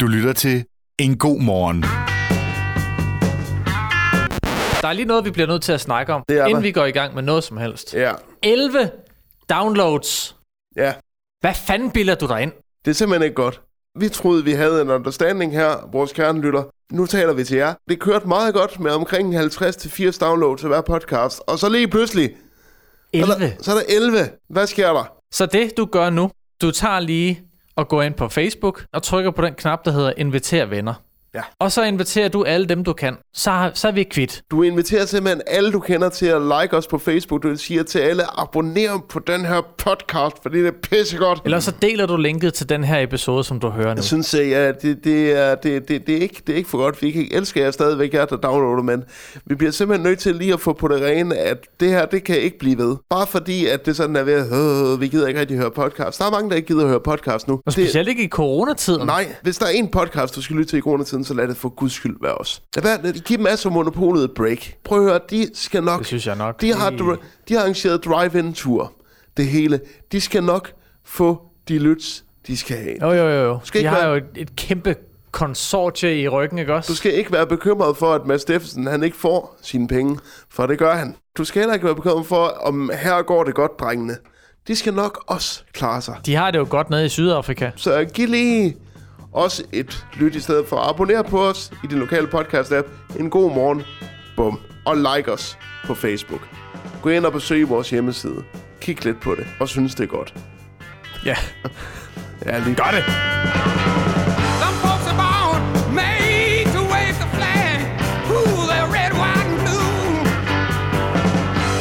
Du lytter til En God Morgen. Der er lige noget, vi bliver nødt til at snakke om, Det er inden der. vi går i gang med noget som helst. Ja, 11 downloads. ja. Hvad fanden bilder du dig ind? Det er simpelthen ikke godt. Vi troede, vi havde en understanding her, vores kernelytter. Nu taler vi til jer. Det kørte meget godt med omkring 50-80 downloads af hver podcast. Og så lige pludselig, så er, 11. der, så er der 11. Hvad sker der? Så det, du gør nu, du tager lige og går ind på Facebook og trykker på den knap, der hedder Inviter venner. Ja. Og så inviterer du alle dem, du kan. Så, så er vi kvitt. Du inviterer simpelthen alle, du kender til at like os på Facebook. Du siger til alle, abonner på den her podcast, fordi det er pissegodt. Eller så deler du linket til den her episode, som du hører nu. Jeg synes, at ja, det, det, er, det, det, det, er ikke, det er ikke for godt. Vi kan elsker jer stadigvæk, jer der downloader, men vi bliver simpelthen nødt til lige at få på det rene, at det her, det kan ikke blive ved. Bare fordi, at det sådan er ved, øh, vi gider ikke rigtig høre podcast. Der er mange, der ikke gider at høre podcast nu. Og specielt ikke i coronatiden. Nej, hvis der er en podcast, du skal lytte til i coronatiden, så lad det for guds skyld være os. Lad være, giv dem altså monopolet et break. Prøv at høre, de skal nok... Det synes jeg nok. De har, dr- de har arrangeret drive-in-tur. Det hele. De skal nok få de lyts, de skal have. Jo, jo, jo. jo. Skal De har være- jo et, et kæmpe konsortie i ryggen, ikke også? Du skal ikke være bekymret for, at Mads Steffensen han ikke får sine penge, for det gør han. Du skal heller ikke være bekymret for, om her går det godt, drengene. De skal nok også klare sig. De har det jo godt nede i Sydafrika. Så giv lige os et lyt i stedet for. Abonner på os i din lokale podcast-app. En god morgen. Bum. Og like os på Facebook. Gå ind og besøg vores hjemmeside. Kig lidt på det, og synes det er godt. Ja. Ja, lige Gør det! Some folks are born made to wave the flag. Ooh, they're red, white, and blue.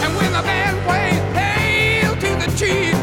And when the band plays hail to the chief,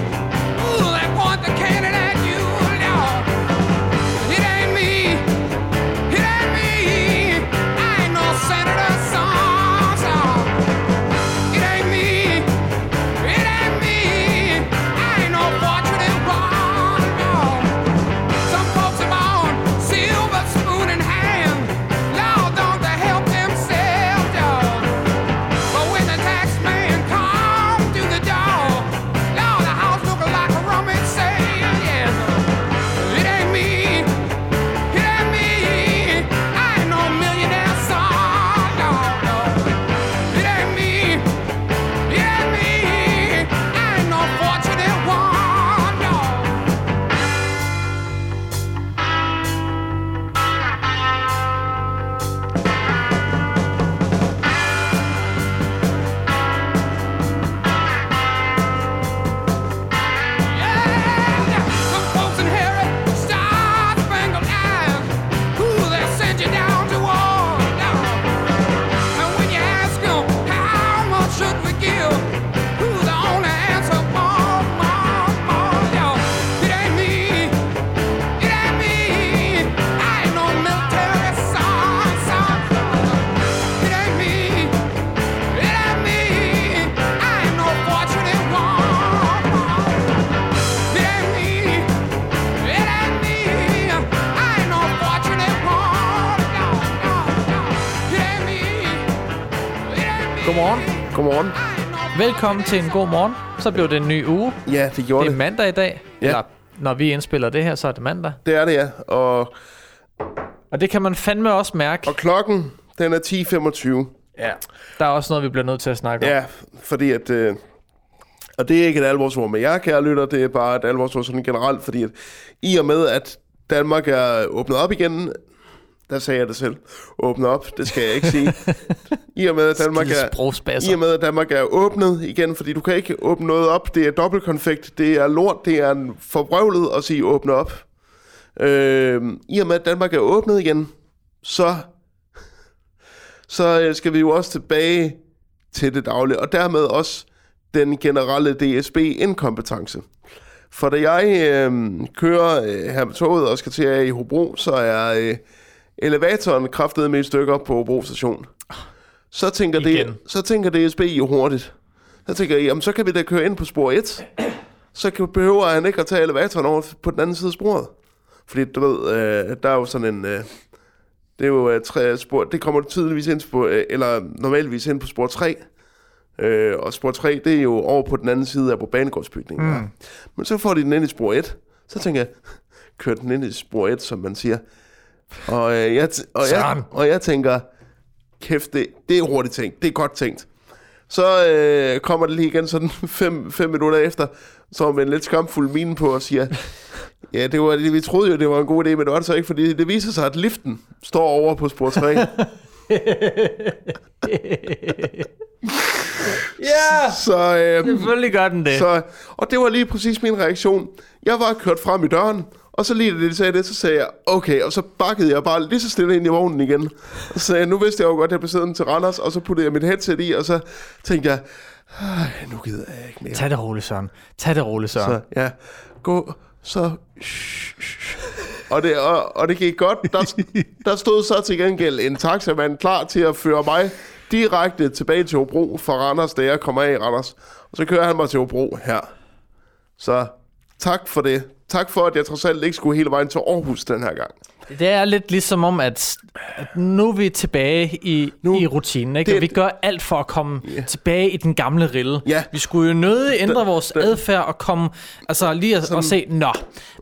Godmorgen. Velkommen til en god morgen. Så blev det en ny uge. Ja, det gjorde Det er det. mandag i dag. Ja. Eller, når vi indspiller det her, så er det mandag. Det er det, ja. Og, Og det kan man fandme også mærke. og klokken, den er 10.25. Ja. Der er også noget, vi bliver nødt til at snakke om. Ja, fordi at... Øh, og det er ikke et alvorsord med jer, kære lytter, det er bare et alvorsord sådan generelt, fordi at i og med, at Danmark er åbnet op igen, der sagde jeg det selv, åbnet op, det skal jeg ikke sige. I og med, at Danmark er, i og med, at Danmark er åbnet igen, fordi du kan ikke åbne noget op, det er dobbeltkonfekt, det er lort, det er en forvrøvlet at sige åbne op. Øh, I og med, at Danmark er åbnet igen, så, så øh, skal vi jo også tilbage til det daglige, og dermed også den generelle DSB-inkompetence. For da jeg øh, kører øh, her med toget og skal til at i Hobro, så er øh, elevatoren kraftet med i stykker på Hobro station. Så tænker, Igen. det, så tænker DSB jo hurtigt. Så tænker jeg, jamen så kan vi da køre ind på spor 1. Så kan, behøver han ikke at tage elevatoren over på den anden side af sporet. Fordi du ved, øh, der er jo sådan en... Øh, det er jo øh, tre spor, det kommer tydeligvis ind på, øh, eller normalvis ind på spor 3. Øh, og spor 3, det er jo over på den anden side af på banegårdsbygningen. Mm. Men så får de den ind i spor 1. Så tænker jeg, kør den ind i spor 1, som man siger. Og, øh, jeg, t- og, jeg, og jeg tænker, kæft, det, det er hurtigt tænkt. Det er godt tænkt. Så øh, kommer det lige igen sådan fem, fem minutter efter, så med en lidt skamfuld mine på og siger, ja, det var, vi troede jo, det var en god idé, men det var det så ikke, fordi det viser sig, at liften står over på spor 3. Ja, så, øh, selvfølgelig gør den det. så, og det var lige præcis min reaktion. Jeg var kørt frem i døren, og så lige da de sagde det, så sagde jeg, okay, og så bakkede jeg bare lige så stille ind i vognen igen. Og så sagde jeg, nu vidste jeg jo godt, at jeg blev siddende til Randers, og så puttede jeg mit headset i, og så tænkte jeg, "Ej, nu gider jeg ikke mere. Tag det roligt, Søren. Tag det roligt, Søren. Så ja, gå, så... Og det, og, og det gik godt. Der, der stod så til gengæld en taxamand klar til at føre mig direkte tilbage til Hobro fra Randers, da jeg kommer af i Randers. Og så kører han mig til Hobro her. Så tak for det. Tak for, at jeg trods alt ikke skulle hele vejen til Aarhus den her gang. Det er lidt ligesom om, at, at nu er vi tilbage i, Nu- i rutinen. Ikke? det- Og vi gør alt for at komme yeah. tilbage i den gamle rille. Ja. Vi skulle jo nødig ændre Den- vores den- adfærd og komme, altså lige at, og se, nå,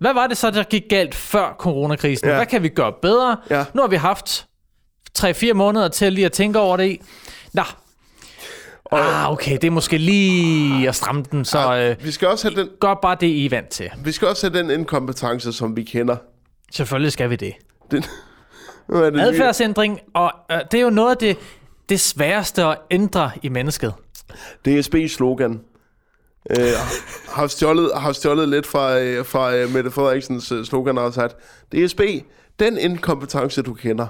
hvad var det så, der gik galt før coronakrisen? Ja. Hvad kan vi gøre bedre? Ja. Nu har vi haft 3-4 måneder til lige at tænke over det i. Nå, ah, okay, det er måske lige at stramme den, så øh, Vi skal også have den, gør bare det, I er vant til. vi skal også have den inkompetence, som vi kender. Selvfølgelig skal vi det. Den, nu er det Adfærdsændring, og øh, det er jo noget af det, det sværeste at ændre i mennesket. DSB's slogan. Øh, har, stjålet, har stjålet lidt fra, øh, fra øh, Mette Frederiksens øh, slogan og sagt, DSB, den inkompetence, du kender.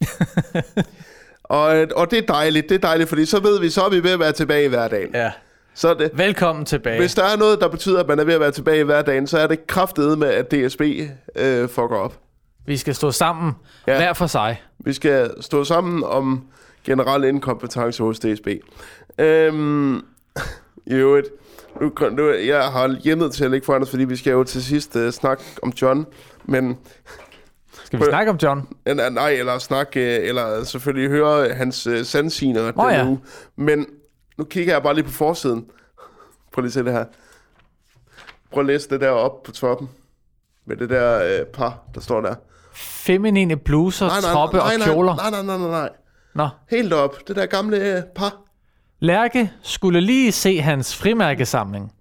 og, øh, og det er dejligt, det er dejligt, fordi så ved vi, så er vi ved at være tilbage i hverdagen. Ja. Så er det, Velkommen tilbage. hvis der er noget, der betyder, at man er ved at være tilbage i hverdagen, så er det kraftedet med, at DSB øh, fucker op. Vi skal stå sammen, Ja. hver for sig. Vi skal stå sammen om generel inkompetence hos DSB. Øhm, I øvrigt, nu, nu, jeg har hjemmet til at lægge foran os, fordi vi skal jo til sidst uh, snakke om John, men Skal vi Prøv- snakke om John? nej, eller snakke, uh, eller selvfølgelig høre hans uh, sandsiner Åh, oh, ja. uge. Men nu kigger jeg bare lige på forsiden. Prøv lige at se det her. Prøv at læse det der op på toppen. Med det der uh, par, der står der. Feminine bluser, toppe og kjoler. Nej, nej, nej, nej, nej. Nå. Helt op. Det der gamle uh, par. Lærke skulle lige se hans frimærkesamling.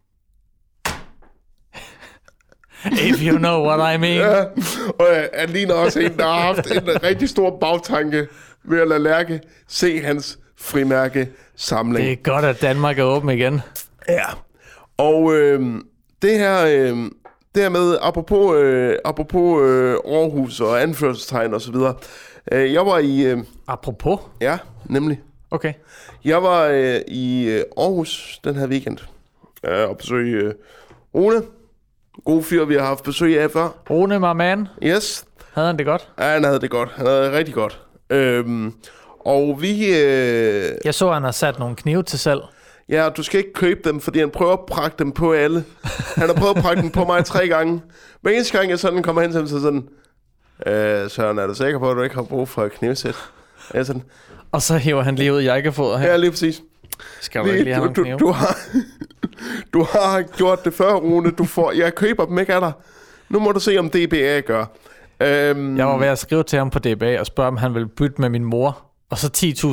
If you know what I mean. Ja, og øh, han ligner også en, der har haft en rigtig stor bagtanke ved at lade Lærke se hans frimærke samling. Det er godt, at Danmark er åben igen. Ja. Og øh, det her, øh, det her med, apropos, øh, apropos øh, Aarhus og anførselstegn og så videre. Øh, jeg var i, øh, Apropos. ja, nemlig. Okay. Jeg var øh, i øh, Aarhus den her weekend øh, og besøge øh, Rune. God fyr, vi har haft besøg af før. Rune, my man. Yes, Havde han det godt? Ja, han havde det godt. Han havde det rigtig godt. Øhm, og vi... Øh, Jeg så, at han har sat nogle knive til salg. ja, du skal ikke købe dem, fordi han prøver at prakke dem på alle. Han har prøvet at prakke dem på mig tre gange. Hver eneste gang, jeg sådan kommer hen til ham, så sådan... Øh, Søren, er du sikker på, at du ikke har brug for et knivsæt? Jeg sådan, Og så hiver han lige ud i jakkefoder her. ja, lige præcis. Skal du ikke lige have du, nogle du, du, har, du har gjort det før, Rune. Du får, jeg køber dem ikke af dig. Nu må du se, om DBA gør. Øhm, Jeg var ved at skrive til ham på DBA og spørge, om han ville bytte med min mor. Og så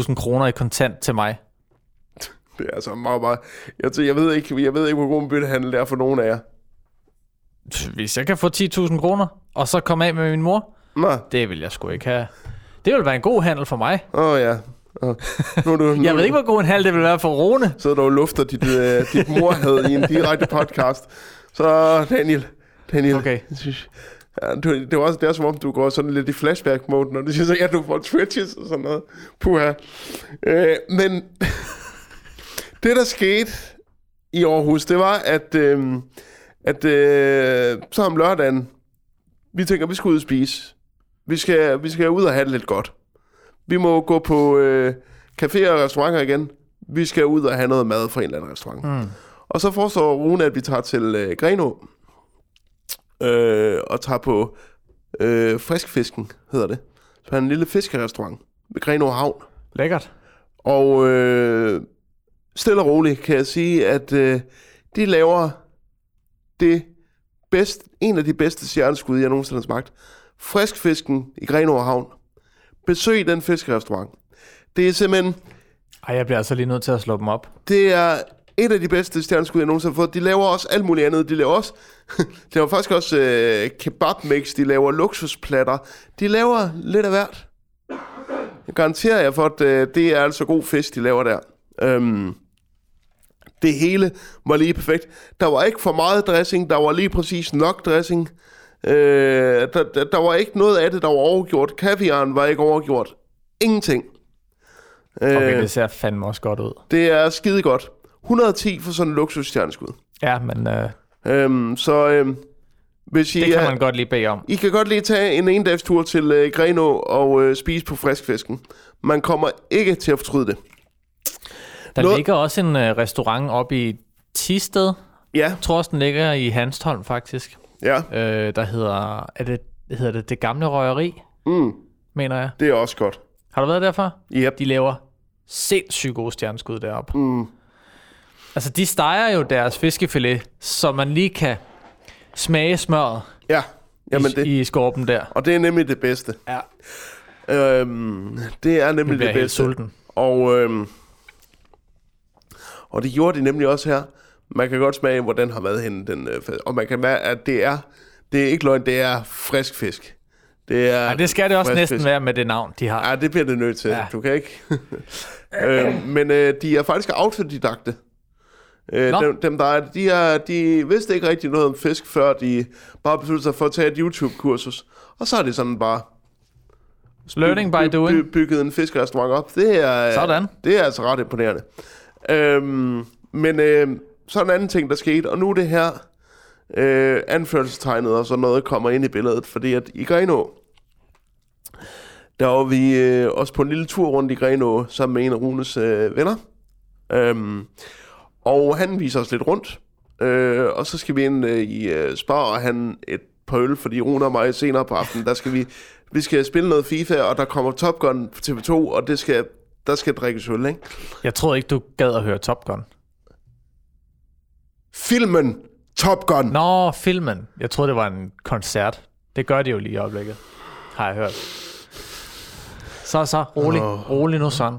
10.000 kroner i kontant til mig. Det er altså meget, meget... Jeg, jeg, ved ikke, jeg ved ikke, hvor god en byttehandel det er for nogen af jer. Hvis jeg kan få 10.000 kroner, og så komme af med min mor, Nå, det vil jeg sgu ikke have. Det vil være en god handel for mig. åh oh, ja. Oh. Nu, du, nu Jeg ved ikke, hvor god en handel det vil være for Rune. Så du og lufter dit, øh, dit morhed i en direkte podcast. Så Daniel, Daniel. Okay. Ja, du, det, var også, det er som om, du går sådan lidt i flashback-mode, når du siger så, ja, du får twitches og sådan noget. Puha. Øh, men det, der skete i Aarhus, det var, at, øh, at øh, så om lørdagen, vi tænker, vi skal ud og spise. Vi skal, vi skal ud og have det lidt godt. Vi må gå på øh, caféer og restauranter igen. Vi skal ud og have noget mad fra en eller anden restaurant. Mm. Og så foreslår Rune, at vi tager til øh, Grenå øh, og tager på øh, Friskfisken, hedder det. Så er en lille fiskerestaurant ved Grenå Havn. Lækkert. Og øh, stille og roligt kan jeg sige, at øh, de laver det bedst, en af de bedste stjerneskud, jeg nogensinde har smagt. friskfisken i Grenaa Havn. Besøg den fiskerestaurant. Det er simpelthen, Ej, jeg bliver altså lige nødt til at slå dem op. det er et af de bedste stjerneskud, jeg nogensinde har fået. De laver også alt muligt andet. De laver også, de laver faktisk også øh, kebabmix, de laver luksusplatter. De laver lidt af hvert. Jeg garanterer jer for, at øh, det er altså god fisk, de laver der. Øhm, det hele var lige perfekt. Der var ikke for meget dressing, der var lige præcis nok dressing. Øh, der, der, der var ikke noget af det, der var overgjort. Kaviaren var ikke overgjort. Ingenting. Okay, Øh, det ser fandme også godt ud. det er skide godt. 110 for sådan en luksusstjerneskud. Ja, men øh, Øhm, så øhm, hvis I, det kan er- man godt lige bede om. I kan godt lige tage en endagstur til øh, Grenå og øh, spise på friskfisken. Man kommer ikke til at fortryde det. Der Noget- ligger også en øh, restaurant oppe i Tisted. Ja, Jeg tror også, den ligger i Hanstholm, faktisk. Ja, Øh, der hedder, er det, hedder det Det Gamle Røgeri, mm, mener jeg. det er også godt. Har du været derfor? Yep. De laver sindssygt gode stjerneskud deroppe. Mm, Altså, de steger jo deres fiskefilet, så man lige kan smage smøret ja, jamen i, det, i skorpen der. og det er nemlig det bedste. Ja. Øhm, det er nemlig det bedste. sulten. Og, øhm, og det gjorde de nemlig også her. Man kan godt smage, hvor den har været henne. Den, øh, og man kan mærke, at det er, det er ikke løgn, det er frisk fisk. Det er Ja, det skal det også næsten fisk. være med det navn, de har. Ja, det bliver det nødt til. Ja. Du kan ikke. øh, men øh, de er faktisk autodidakte. Øh, dem, dem, der er, de, er, de vidste ikke rigtig noget om fisk, før de bare besluttede sig for at tage et YouTube-kursus. Og så er det sådan bare Learning by by, doing. by, bygget en fiskerestaurant op. Det er, Sådan. Det er altså ret imponerende. Øhm, men øh, så er en anden ting, der skete, og nu er det her øh, anførselstegnet og sådan noget kommer ind i billedet, fordi at i Grenå, der var vi øh, også på en lille tur rundt i Grenå sammen med en af Runes øh, venner. Øhm, og han viser os lidt rundt, øh, og så skal vi ind øh, i øh, Spar og han et par øl, fordi Rune og mig senere på aftenen, der skal vi, vi skal spille noget FIFA, og der kommer Top Gun på TV2, og det skal, der skal drikkes øl, ikke? Jeg tror ikke, du gad at høre Top Gun. Filmen Top Gun. Nå, filmen. Jeg troede, det var en koncert. Det gør de jo lige i øjeblikket. Har jeg hørt. Så, så. Rolig. Åh. Rolig nu sådan.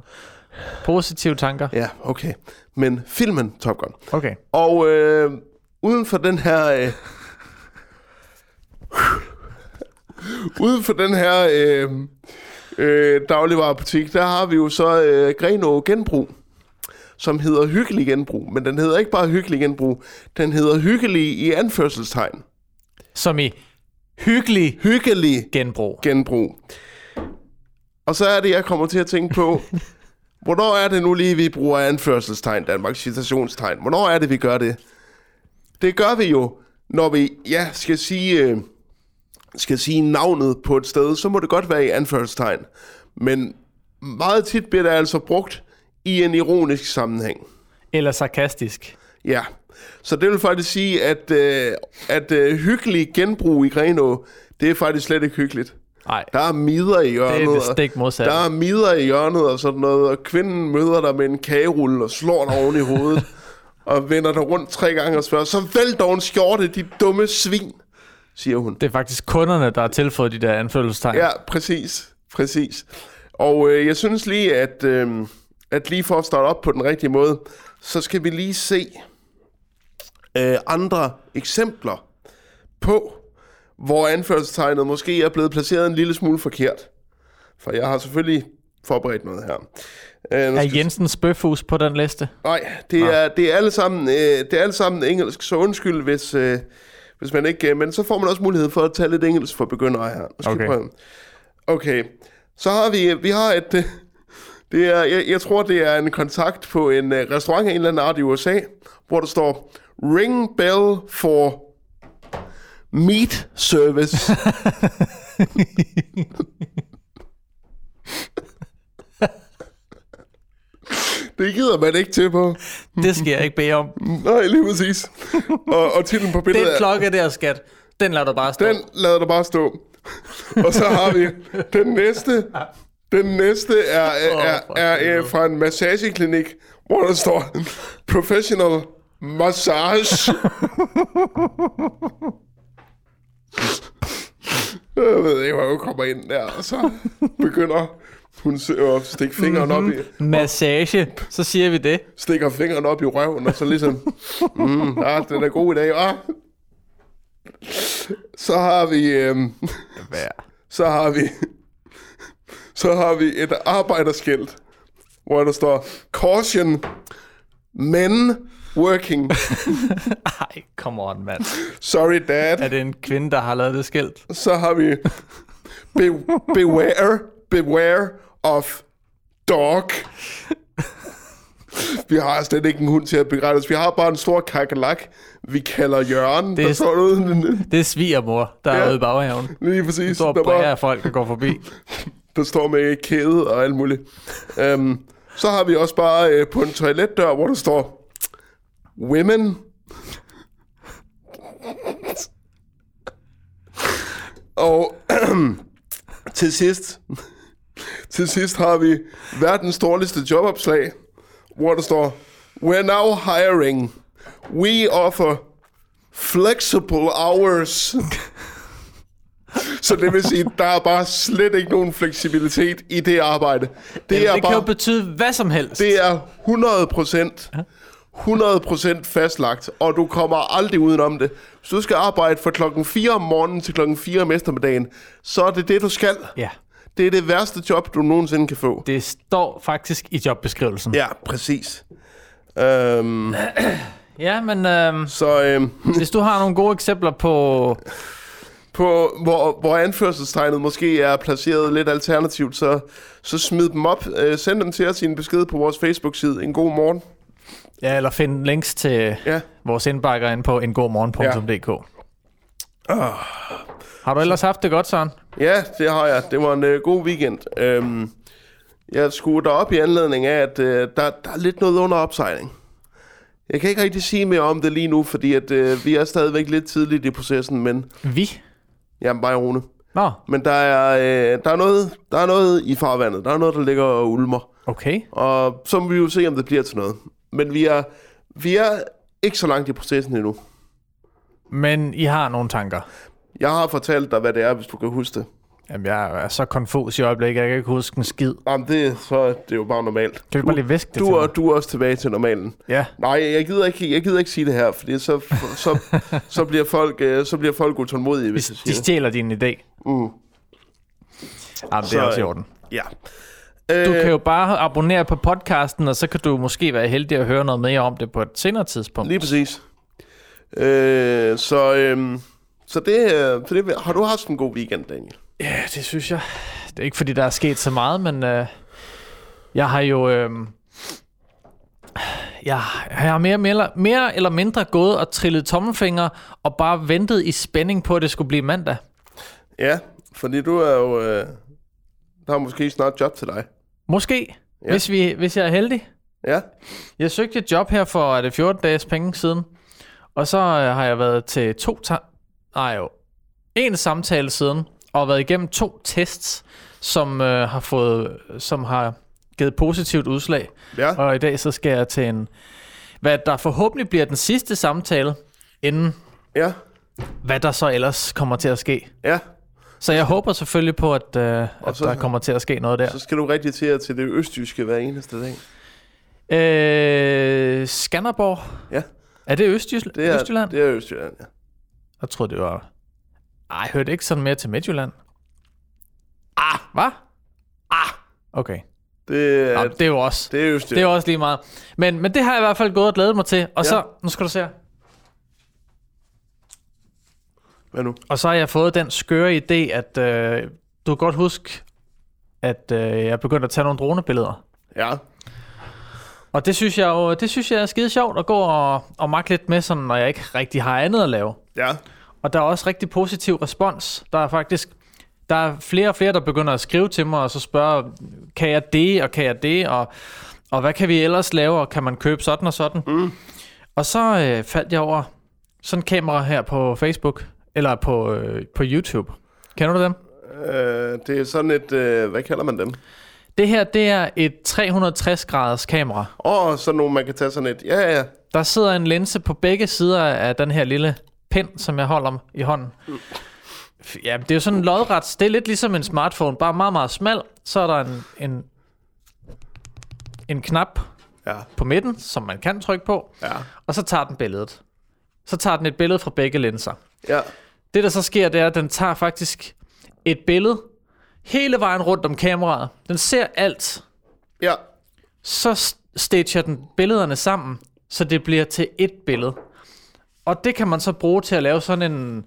Positive tanker. Ja, okay. Men filmen Top Gun. Okay. Og øh, uden for den her... Øh, uden for den her øh, øh, dagligvarerbutik, der har vi jo så øh, Grenå Genbrug, som hedder Hyggelig Genbrug. Men den hedder ikke bare Hyggelig Genbrug, den hedder Hyggelig i anførselstegn. Som i hyggelig Hyggelig genbrug. Genbrug. Og så er det, jeg kommer til at tænke på, hvornår er det nu lige, vi bruger anførselstegn, Danmarks citationstegn? Hvornår er det, vi gør det? Det gør vi jo, når vi ja, skal sige, øh, skal sige navnet på et sted, så må det godt være i anførselstegn. Men meget tit bliver det altså brugt i en ironisk sammenhæng. Eller sarkastisk. Ja, så det vil faktisk sige, at, øh, at øh, hyggelig genbrug i Grenå, det er faktisk slet ikke hyggeligt. Nej, Der er midler i hjørnet. det er det stik modsatte. Der er midler i hjørnet og sådan noget, og kvinden møder dig med en kagerulle og slår dig oven i hovedet, og vender dig rundt tre gange og spørger, så vælg dog en skjorte, dit dumme svin, siger hun. Det er faktisk kunderne, der har tilføjet de der anfølgelsestegn. Ja, præcis, præcis. Og øh, jeg synes lige, at, øh, at lige for at starte op på den rigtige måde, så skal vi lige se øh, andre eksempler på, hvor anførselstegnet måske er blevet placeret en lille smule forkert. For jeg har selvfølgelig forberedt noget her. Øh, Er Jensens bøfhus på den liste? Nej, det er, det er alle sammen, øh, det er alle sammen engelsk, så undskyld, hvis, øh, hvis man ikke... Øh, men så får man også mulighed for at tage lidt engelsk for begyndere her. Nu skal Okay. prøve. Okay, så har vi, vi har et... Det er, jeg, jeg tror, det er en kontakt på en øh, restaurant af en eller anden art i USA, hvor der står, Ring bell for meat service. det gider man ikke til på. Det skal jeg ikke bede om. Nej, lige præcis. Og, og titlen på Den billedet er, klokke der, skat, den lader du bare stå. den lader du bare stå. Og så har vi den næste. Den næste er, er, er, for er, er fra en massageklinik, hvor der står professional massage. Jeg ved ikke, hvor hun kommer ind der, og så begynder hun at stikke fingeren op i, Massage, så siger vi det. stikker fingeren op i røven, og så ligesom, mm, ah, den er god i dag, ah. Så har vi, øhm, så har vi, så har vi et arbejderskilt, hvor der står, caution, men working. Ej, come on, mand. Sorry, dad. Er det en kvinde, der har lavet det skilt? Så har vi be, beware, beware of dog. Vi har slet ikke en hund til at begrænse os. Vi har bare en stor kakelak, vi kalder Jørgen. Det er- der står ude, Det er svigermor, der ja. Er ude i baghaven. lige præcis. Står Der, bare, af folk, der går forbi. der står med kæde og alt muligt. Um, så har vi også bare øh, på en toiletdør, hvor der står Women. Og til sidst, til sidst har vi verdens dårligste jobopslag, hvor der står, We're now hiring. We offer flexible hours. Så det vil sige, der er bare slet ikke nogen fleksibilitet i det arbejde. Det, Det, er det kan jo bare, betyde hvad som helst. det er 100% 100% fastlagt, og du kommer aldrig udenom det. Hvis du skal arbejde fra klokken 4 om morgenen til klokken 4 om eftermiddagen, så er det det, du skal. Ja, Det er det værste job, du nogensinde kan få. det står faktisk i jobbeskrivelsen. Ja, præcis. Øhm, Ja, men øhm, så øhm, hvis du har nogle gode eksempler på... på, hvor, hvor anførselstegnet måske er placeret lidt alternativt, så, så smid dem op. Øh, send dem til os i en besked på vores Facebook-side. En god morgen. Ja, eller finde links til Ja. vores indbakker ind på engårdmorgen.dk. Ja. Har du ellers haft det godt, Søren? Ja, det har jeg. Det var en øh, god weekend. Øhm, jeg skulle derop i anledning af, at øh, der, der er lidt noget under opsejling. Jeg kan ikke rigtig sige mere om det lige nu, fordi at, øh, vi er stadigvæk lidt tidligt i processen, men Vi? Jamen bare Rune. Nå, Men der er, øh, der, er noget, der er noget i farvandet. Der er noget, der ligger og ulmer. okay. Og så må vi jo se, om det bliver til noget. Men vi er, vi er ikke så langt i processen endnu. Men I har nogle tanker. Jeg har fortalt dig, hvad det er, hvis du kan huske det. Jamen, jeg er så konfus i øjeblikket, jeg kan ikke huske en skid. Jamen, det, så er det jo bare normalt. Kan vi bare lige viske det Du, er, du er også tilbage til normalen. Ja, Nej, jeg gider ikke, jeg gider ikke sige det her, fordi så, så, så, bliver, folk, øh, så bliver folk utålmodige, de, hvis jeg de siger det. stjæler din idé. Mm. Jamen, det Så, er også i orden. Ja. Du Øh, kan jo bare abonnere på podcasten, og så kan du måske være heldig at høre noget mere om det på et senere tidspunkt. Lige præcis. Øh, så, øh, så, det, så det, har du haft en god weekend, Daniel? Ja, det synes jeg. Det er ikke, fordi der er sket så meget, men øh, jeg har jo... Øh, jeg, jeg har mere, mere, mere eller mindre gået og trillet tommelfingre og bare ventet i spænding på, at det skulle blive mandag. Ja, fordi du er jo... Øh, der er måske snart job til dig. Måske, Ja. ja. hvis, vi, hvis jeg er heldig. Ja, Jeg søgte et job her for er det 14 dages penge siden, og så øh, har jeg været til to... Ta- nej jo, en samtale siden, og været igennem to tests, som øh, har fået, som har givet positivt udslag. ja, Og i dag så skal jeg til en, hvad der forhåbentlig bliver den sidste samtale, inden ja, hvad der så ellers kommer til at ske. ja. Så jeg håber selvfølgelig på, at, øh, at så- der kommer til at ske noget der. Så skal du rigtig til til det østjyske hver eneste dag. Øh, Skanderborg. Ja. Er det Østjylland? Det er, Østjylland? Det er Østjylland, ja. Jeg troede, det var... Ej, jeg hørte ikke sådan mere til Midtjylland. Ah, hvad? Ah, okay. Det er, Nå, det er jo også... det er Det er Østjylland. jo også lige meget. Men, men det har jeg i hvert fald gået og glædet mig til. Og Ja. så, nu skal du se her. Hvad nu? Og så har jeg fået den skøre idé, at øh, du kan godt huske, at øh, jeg er begyndt at tage nogle dronebilleder. Ja, Og det synes jeg jo, det synes jeg er skide sjovt at gå og, og makke lidt med, sådan, når jeg ikke rigtig har andet at lave. ja, Og der er også rigtig positiv respons. Der er faktisk der er flere og flere, der begynder at skrive til mig og så spørge, kan jeg det, og kan jeg det, og, og hvad kan vi ellers lave, og kan man købe sådan og sådan. Mm. Og så øh, faldt jeg over sådan en kamera her på Facebook, eller på, øh, på YouTube. Kender du dem? øh, det er sådan et, øh, hvad kalder man dem? Det her, det er et 360-graders kamera. Åh, oh, sådan nogle, man kan tage sådan et, ja, ja, Der sidder en linse på begge sider af den her lille pind, som jeg holder i hånden. Ja, det er jo sådan en lodret. Det er lidt ligesom en smartphone, bare meget, meget smal. Så er der en, en, en knap Ja, på midten, som man kan trykke på, ja, og så tager den billedet. Så tager den et billede fra begge linser. ja. Det, der så sker, det er, at den tager faktisk et billede hele vejen rundt om kameraet. Den ser alt. Ja, Så stager den billederne sammen, så det bliver til et billede. Og det kan man så bruge til at lave sådan en,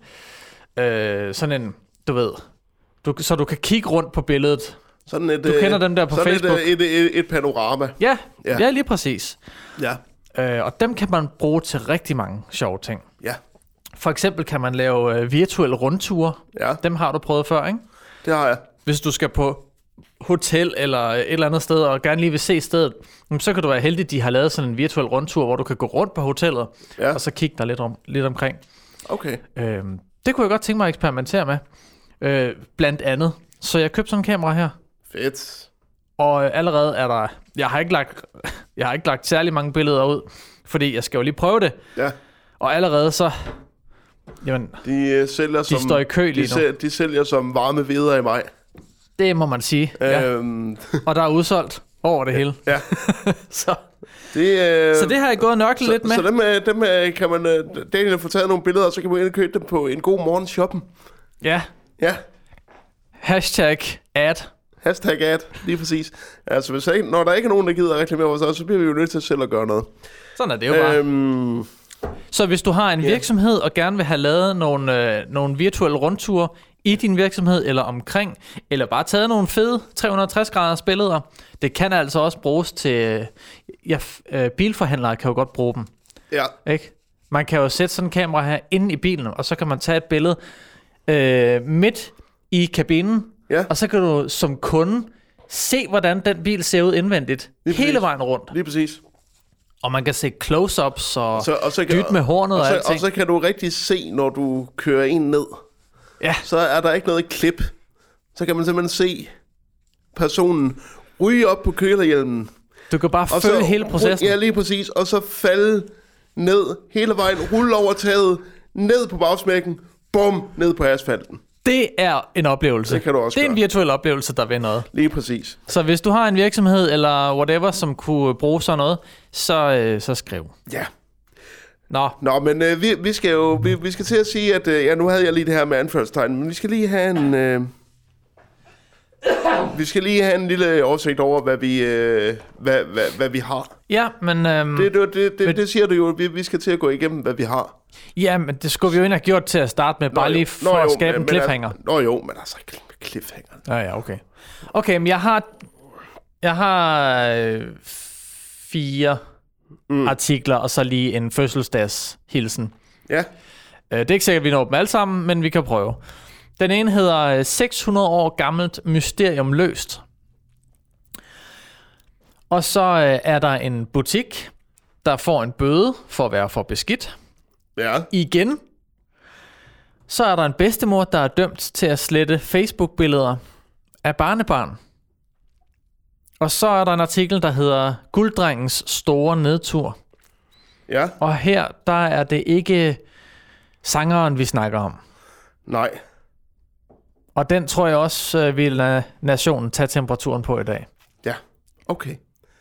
øh, sådan en, du ved, du, så du kan kigge rundt på billedet. sådan et... Du kender dem der på sådan Facebook. Et, et, et, et panorama. Ja, Ja. ja, ja lige præcis. Ja, Øh, og dem kan man bruge til rigtig mange sjove ting. ja, For eksempel kan man lave øh, virtuelle rundture. ja, Dem har du prøvet før, ikke? det har jeg. Hvis du skal på hotel eller et eller andet sted, og gerne lige vil se stedet, så kan du være heldig, at de har lavet sådan en virtuel rundtur, hvor du kan gå rundt på hotellet, Ja. og så kigge dig lidt, om, lidt omkring. Okay. Øhm, det kunne jeg godt tænke mig at eksperimentere med. Øh, blandt andet. Så jeg købte sådan en kamera her, Fedt. og øh, allerede er der... Jeg har, ikke lagt, jeg har ikke lagt særlig mange billeder ud, fordi jeg skal jo lige prøve det. Ja, Og allerede så... Jamen, de uh, sælger som... står i kø lige de, nu. sælger, de sælger som varme veder i maj. Det må man sige. Ja. Øhm, Og der er udsolgt over det hele. ja. Så, Det, uh, så det har jeg gået så, lidt med. Så dem, øh, dem øh, kan man... øh, Daniel får taget nogle billeder, og så kan man ind og købe dem på en god morgen shoppen. Ja. Ja, Hashtag ad. hashtag ad, lige præcis. Altså, hvis ikke, når der ikke er nogen, der gider at reklamere hos os, så bliver vi jo nødt til selv at gøre noget. Sådan er det jo bare. Øhm, Så hvis du har en Ja. virksomhed og gerne vil have lavet nogle, øh, nogle virtuelle rundture i din virksomhed eller omkring, eller bare taget nogle fede 360 graders billeder, det kan altså også bruges til, ja, øh, bilforhandlere kan jo godt bruge dem, ja, ikke? Man kan jo sætte sådan en kamera her inde i bilen, og så kan man tage et billede øh, midt i kabinen, Ja. og så kan du som kunde se, hvordan den bil ser ud indvendigt, Lige hele præcis. vejen rundt. lige præcis. Og man kan se close-ups og, Så, og så kan, dyt med hornet og, og, så, alting. og så kan du rigtig se, når du kører en ned. Ja. Så er der ikke noget klip. Så kan man simpelthen se personen ryge op på kølerhjelmen. Du kan bare følge så, hele processen. Ja, lige præcis. Og så falde ned hele vejen, rulle over taget, ned på bagsmækken, bum, ned på asfalten. Det er en oplevelse. Det kan du også Det er en gøre. virtuel oplevelse, der vil noget. Lige præcis. Så hvis du har en virksomhed eller whatever, som kunne bruge sådan noget, så, øh, så skriv. Ja. Nå, Nå, men øh, vi, vi skal jo vi, vi skal til at sige, at øh, ja, nu havde jeg lige det her med anførselstegn, men vi skal lige have en... Øh, vi skal lige have en lille oversigt over, hvad vi, øh, hvad, hvad, hvad vi har. ja, men, øhm, Det, det, det, det, Men- det siger du jo, vi, vi skal til at gå igennem, hvad vi har. ja, men det skulle vi jo ikke have gjort til at starte med, bare Nå, lige jo. for Nå, at jo, skabe men- en men cliffhanger. altså- Nå jo, men altså cliffhanger. Ja, ja, okay. Okay, men jeg har, jeg har øh, fire mm. artikler, og så lige en fødselsdagshilsen. Ja, Øh, Det er ikke sikkert, at vi når dem alle sammen, men vi kan prøve. Den ene hedder øh, 600 år gammelt mysterium løst. Og så øh, er der en butik, der får en bøde for at være for beskidt. ja, Igen. Så er der en bedstemor, der er dømt til at slette Facebook-billeder af barnebarn. Og så er der en artikel, der hedder Gulddrengens store nedtur. ja, Og her, der er det ikke sangeren, vi snakker om. nej. Og den tror jeg også øh, vil lade nationen tage temperaturen på i dag. Ja, okay.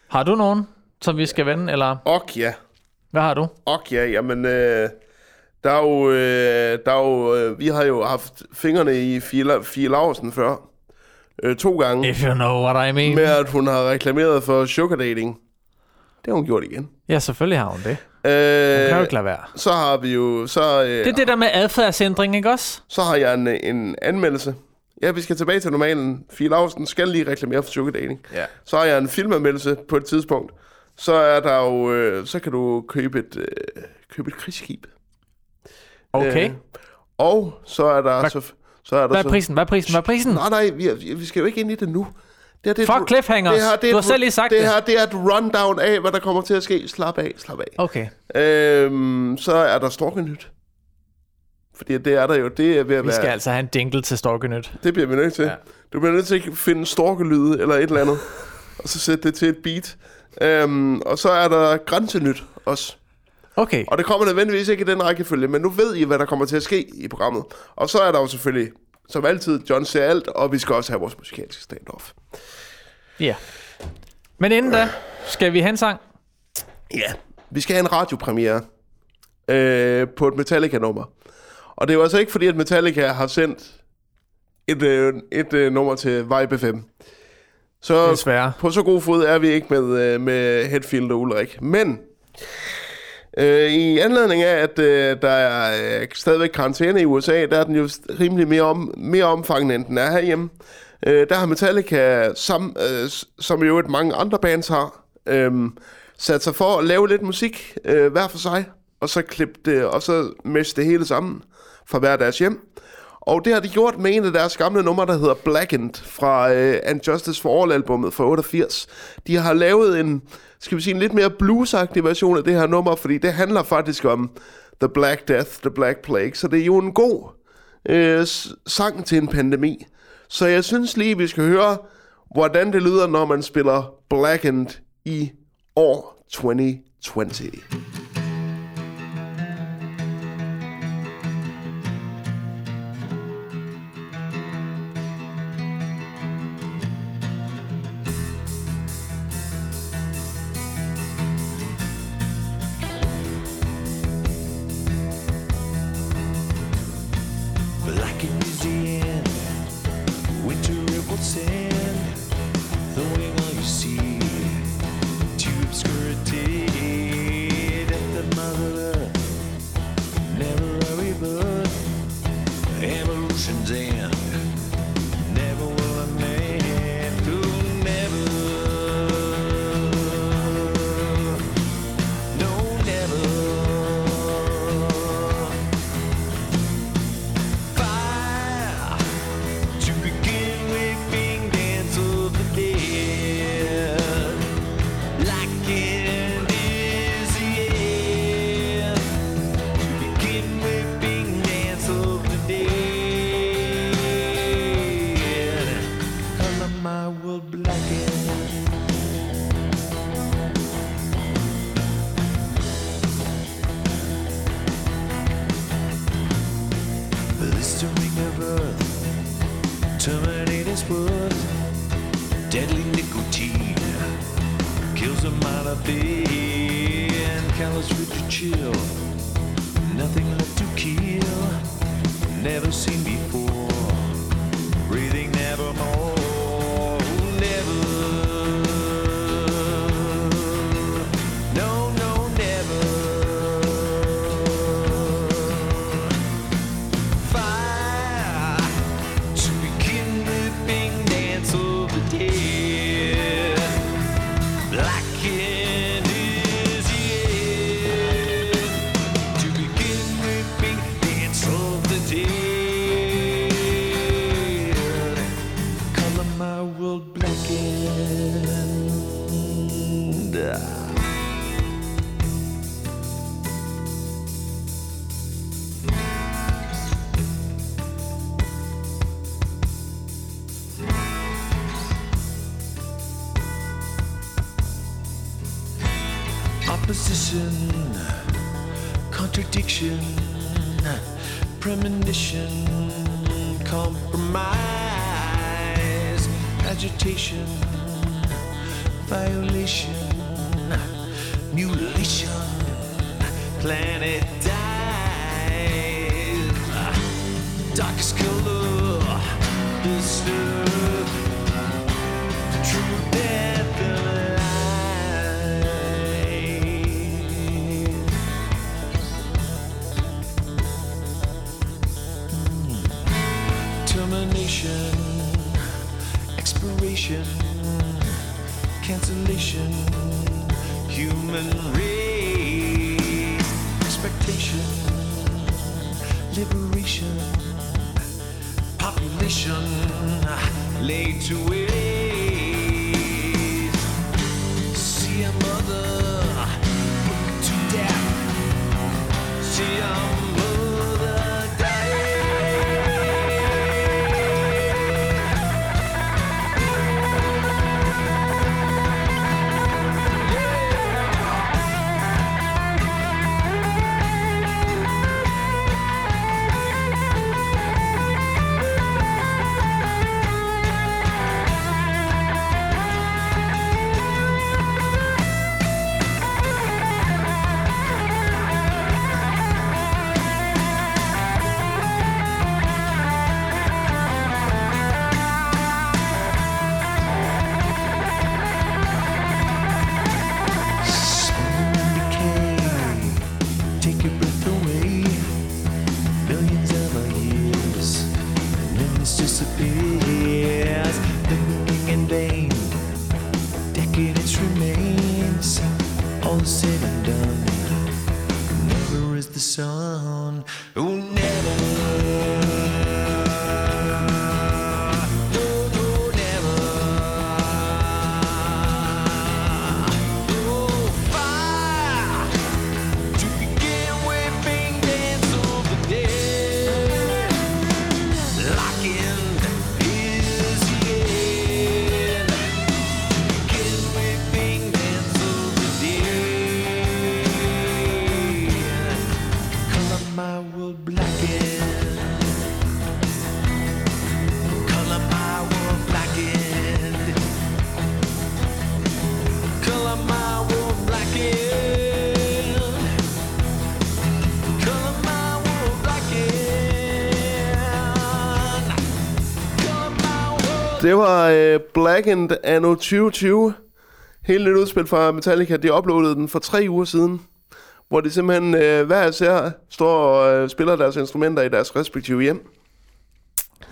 Har du nogen, som vi skal vende, eller Og ja, hvad har du? og ja, jamen... Øh, der er jo, øh, der er jo, øh, vi har jo haft fingrene i Fie, Fie Laursen før. Øh, to gange. If you know what I mean. Med at hun har reklameret for sugar dating. Det har hun gjort igen. Ja, selvfølgelig har hun det. Øh, Hun kan jo ikke lade være. så har vi jo... Så, øh, Det er det der med adfærdsændring, ikke også? så har jeg en, en anmeldelse. Ja, vi skal tilbage til normalen. Fie Laursen skal lige reklamere for sugar dating. Ja. Så har jeg en filmanmeldelse på et tidspunkt. Så er der jo... Øh, så kan du købe et, øh, købe et krigsskib. Okay. Øh, og så er der... Hvad- så, så er der Hvad er så, prisen? Hvad er prisen? Hvad er prisen? Nej, nej, vi, vi skal jo ikke ind i det nu. Det, her, det, er Fuck et- cliffhangers. det, her, det er Du har et- selv lige sagt det. det. her, det er et rundown af, hvad der kommer til at ske. Slap af, slap af. Okay. Øhm, så er der Storkenyt. Fordi det er der jo, det er ved at Vi være... skal altså have en jingle til Storkenyt. Det bliver vi nødt til. Ja. Du bliver nødt til at finde storkelyde eller et eller andet, og så sætte det til et beat. Øhm, og så er der Grænsenyt også. Okay. Og det kommer nødvendigvis ikke i den rækkefølge, men nu ved I, hvad der kommer til at ske i programmet. Og så er der jo selvfølgelig som altid, John ser alt, og vi skal også have vores musikalske stand-off. Ja. Men inden da, skal vi have en sang? Ja, vi skal have en radiopremiere øh, på et Metallica-nummer. Og det er jo altså ikke fordi, at Metallica har sendt et, øh, et øh, nummer til Vibe FM. Så Desværre. på så god fod er vi ikke med, øh, med Hetfield og Ulrik. Men øh, i anledning af, at øh, der er øh, stadigvæk karantæne i USA, der er den jo rimelig mere, om, mere omfangende, end den er herhjemme. Øh, der har Metallica, øh, som, øh, som jo et mange andre bands har, øh, sat sig for at lave lidt musik øh, hver for sig, og så klippe det, og så mesh det hele sammen fra hver deres hjem. Og det har de gjort med en af deres gamle numre, der hedder Blackened fra øh, And Justice for All-albummet fra 88. De har lavet en, skal vi sige, en lidt mere bluesagtig version af det her nummer, fordi det handler faktisk om The Black Death, The Black Plague. Så det er jo en god øh, sang til en pandemi. Så jeg synes lige, vi skal høre, hvordan det lyder, når man spiller Blackened i år 2020. Black in Museum, winter it will send, Det var øh, Blackened Anno 2020. Helt nyt udspil fra Metallica. De uploadede den for tre uger siden. Hvor de simpelthen øh, hver især står og øh, spiller deres instrumenter i deres respektive hjem.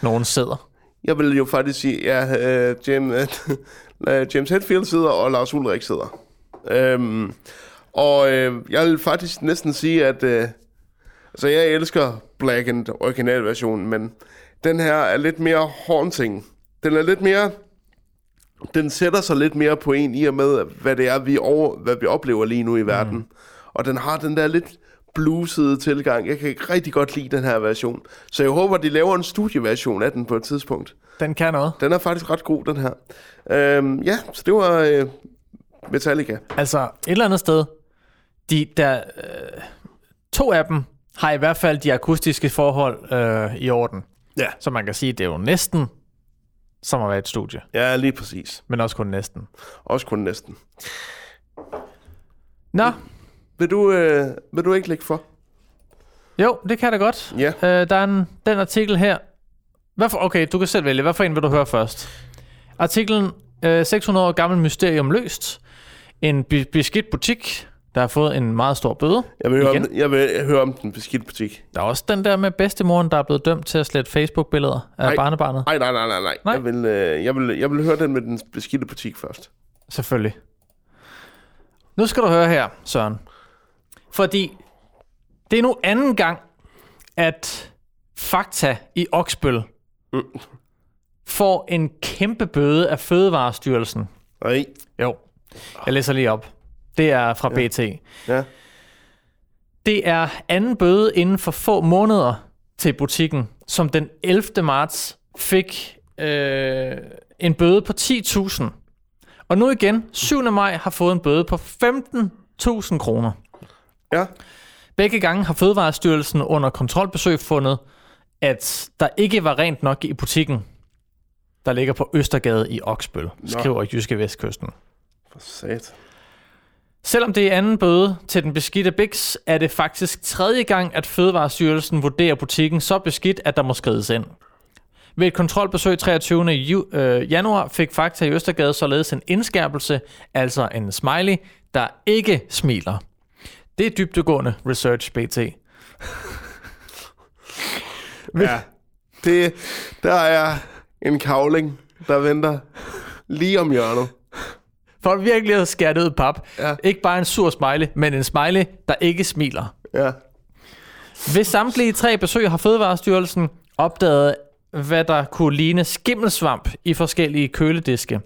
Nogen sidder. Jeg vil jo faktisk sige, ja, øh, James, øh, James Hetfield sidder, og Lars Ulrik sidder. Øhm, og øh, jeg vil faktisk næsten sige, at øh, altså, jeg elsker Blackened originalversionen, men den her er lidt mere haunting. Den er lidt mere... Den sætter sig lidt mere på en i og med, hvad det er, vi, over, hvad vi oplever lige nu i verden. Mm. Og den har den der lidt bluesede tilgang. Jeg kan ikke rigtig godt lide den her version. Så jeg håber, de laver en studieversion af den på et tidspunkt. Den kan noget. Den er faktisk ret god, den her. Øhm, ja, så det var øh, Metallica. Altså, et eller andet sted, de der, øh, to af dem har i hvert fald de akustiske forhold øh, i orden. Ja. Så man kan sige, det er jo næsten som at være et studie, Ja, lige præcis. men også kun næsten. Også kun næsten. Nå, Vil du, øh, vil du ikke lægge for? jo, det kan jeg da godt. Ja. Øh, der er en, den artikel her. Hvad for, okay, du kan selv vælge. Hvad for en vil du høre først? Artiklen øh, 600 år gammel mysterium løst. En beskidt butik, der har fået en meget stor bøde. Jeg vil, høre Igen. om, jeg vil høre om den beskidte butik. Der er også den der med bedstemoren, der er blevet dømt til at slette Facebook-billeder af Nej. barnebarnet. Nej, nej, nej, nej, nej. Nej. Jeg, vil, øh, jeg, vil, jeg vil høre den med den beskidte butik først. Selvfølgelig. Nu skal du høre her, Søren. Fordi det er nu anden gang, at Fakta i Oksbøl får en kæmpe bøde af Fødevarestyrelsen. Nej. Jo, jeg læser lige op. Det er fra ja. BT. Ja. Det er anden bøde inden for få måneder til butikken, som den 11. marts fik øh, en bøde på 10.000. Og nu igen, 7. maj har fået en bøde på 15.000 kroner. Ja. Begge gange har Fødevarestyrelsen under kontrolbesøg fundet, at der ikke var rent nok i butikken, der ligger på Østergade i Oksbøl, skriver Jyske Vestkysten. For sat. Selvom det er anden bøde til den beskidte Bix, er det faktisk tredje gang, at Fødevarestyrelsen vurderer butikken så beskidt, at der må skrides ind. Ved et kontrolbesøg 23. Ju- øh, januar fik Fakta i Østergade således en indskærpelse, altså en smiley, der ikke smiler. Det er dybdegående research, BT. Ja. Det, der er en kavling, der venter lige om hjørnet. For virkelig at skære det ud pap. Ja. Ikke bare en sur smiley, men en smiley, der ikke smiler. Ja. Ved samtlige tre besøg har Fødevarestyrelsen opdaget, hvad der kunne ligne skimmelsvamp i forskellige kølediske.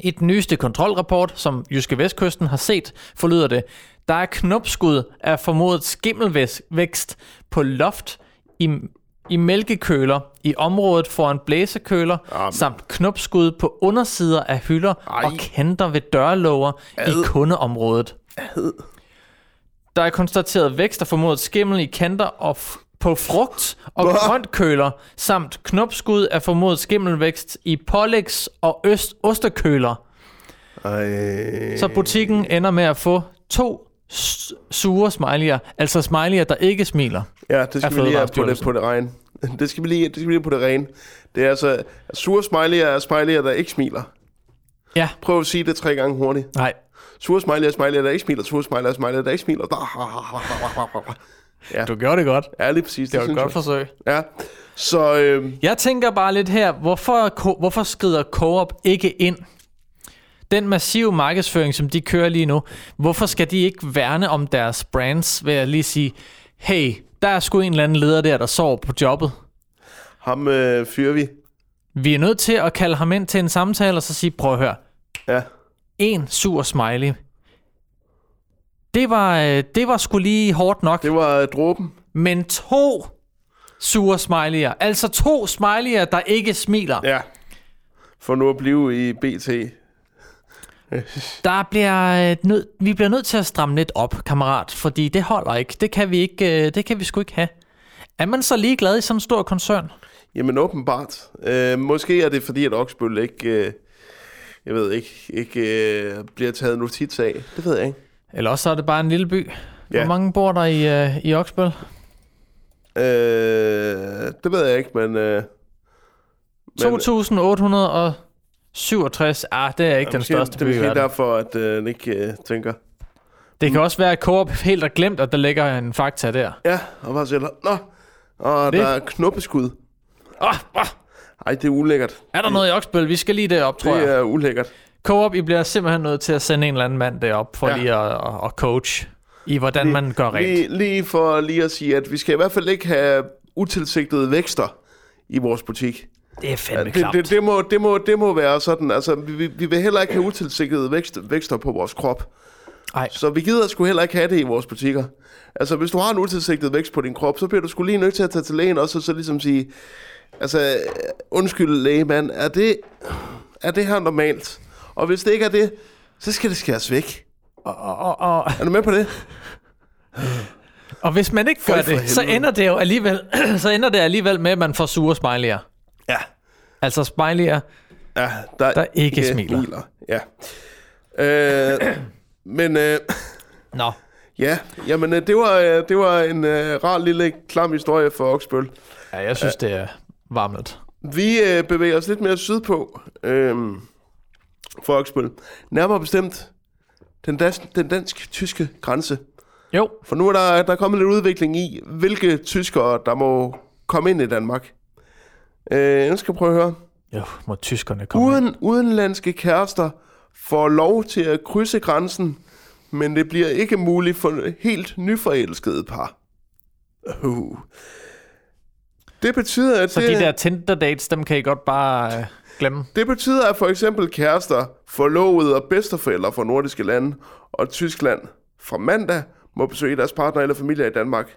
I den nyeste kontrolrapport, som Jyske Vestkysten har set, forlyder det, der er knopskud af formodet skimmelvækst på loft i, i mælkekøler i området foran blæsekøler, Jamen. samt knopskud på undersider af hylder Ej. og kanter ved dørlåger i Ad. kundeområdet. Der er konstateret vækst af formodet skimmel i kanter og på frugt og Hva? grøntkøler, samt knopskud af formodet skimmelvækst i pålægs- og øst- ostekøler. Ej. Så butikken ender med at få to sure smiley'er, altså smiley'er, der ikke smiler. Ja, det skal vi lige have på det, på det rene. Det skal vi lige, det skal vi lige på det rene. Det er altså, sure smiley'er er smiley'er, der ikke smiler. Ja, Prøv at sige det tre gange hurtigt. nej. Sure smiley'er er smiley'er, der ikke smiler. Sure smiley'er er smiley'er, der ikke smiler. Du gjorde det godt. Ja, lige præcis. Det var et godt jeg. forsøg. Ja. Så øh, Jeg tænker bare lidt her, hvorfor, hvorfor skrider Coop ikke ind? Den massive markedsføring, som de kører lige nu, hvorfor skal de ikke værne om deres brands ved at lige sige, hey, der er sgu en eller anden leder der, der sover på jobbet. ham øh, fyrer vi. Vi er nødt til at kalde ham ind til en samtale og så sige, prøv at høre, Ja. en sur smiley. Det var, øh, det var sgu lige hårdt nok. Det var øh, dråben. Men to sure smiley'er, altså to smiley'er, der ikke smiler. Ja. For nu at blive i BT. Der bliver øh, nød, vi bliver nødt til at stramme lidt op, kammerat, fordi det holder ikke. Det kan vi ikke, øh, det kan vi sgu ikke have. Er man så ligeglad i sådan en stor koncern? Jamen åbenbart. Øh, måske er det fordi, at Oksbøl ikke, øh, jeg ved ikke, ikke øh, bliver taget notits af. Det ved jeg ikke. Eller også er det bare en lille by. Hvor Ja. mange bor der i, øh, i Oksbøl? Øh, det ved jeg ikke, men, øh, 2.867. Ah, det er ikke den måske, største Det er by måske derfor, at øh, den ikke øh, tænker. Det kan også være, at Coop helt har glemt, at der ligger en fakta der. Ja, og bare siger, nå, og Det- der er knoppeskud. Oh, oh, Ej, det er ulækkert. er der noget i Oksbøl? Vi skal lige derop, tror Det jeg. er ulækkert. Coop, I bliver simpelthen nødt til at sende en eller anden mand derop, for Ja. ja. lige at, at, at coach i, hvordan man gør rent. Lige, lige for lige at sige, at vi skal i hvert fald ikke have utilsigtede vækster i vores butik. Det er Ja, fandme det, det, det, må, det, må, det må være sådan. Altså, vi, vi- vi vil heller ikke have utilsigtede vækst, vækster på vores krop. Ej. Så vi gider sgu heller ikke have det i vores butikker. Altså, hvis du har en utilsigtet vækst på din krop, så bliver du sgu lige nødt til at tage til lægen også, og så ligesom sige, altså, undskyld lægemand, er det, er det her normalt? Og hvis det ikke er det, så skal det skæres væk. Og, og, og, Er du med på det? og hvis man ikke gør det, så ender det jo alligevel, så ender det alligevel med, at man får sure smiley'er. Ja. Altså smiley'er, Ja, der, der ikke smiler. Ja. Øh, men øh, Nå, ja, jamen, øh, det, var, øh, det var en øh, rar lille klam historie for Oksbøl. ja, jeg synes, det er varmt. Vi øh, bevæger os lidt mere sydpå øh, for Oksbøl. Nærmere bestemt den, dans, den dansk-tyske grænse. Jo, For nu er der, der er kommet lidt udvikling i, hvilke tyskere, der må komme ind i Danmark. Øh, nu skal jeg prøve at høre. jo må tyskerne komme ind. Uden udenlandske kærester får lov til at krydse grænsen, men det bliver ikke muligt for helt nyforelskede par. Uh. Det betyder, at Så det, de der Tinder-dates, dem kan I godt bare øh, glemme. det betyder, at for eksempel kærester, forlovede og bedsteforældre fra nordiske lande og Tyskland fra mandag må besøge deres partner eller familie i Danmark.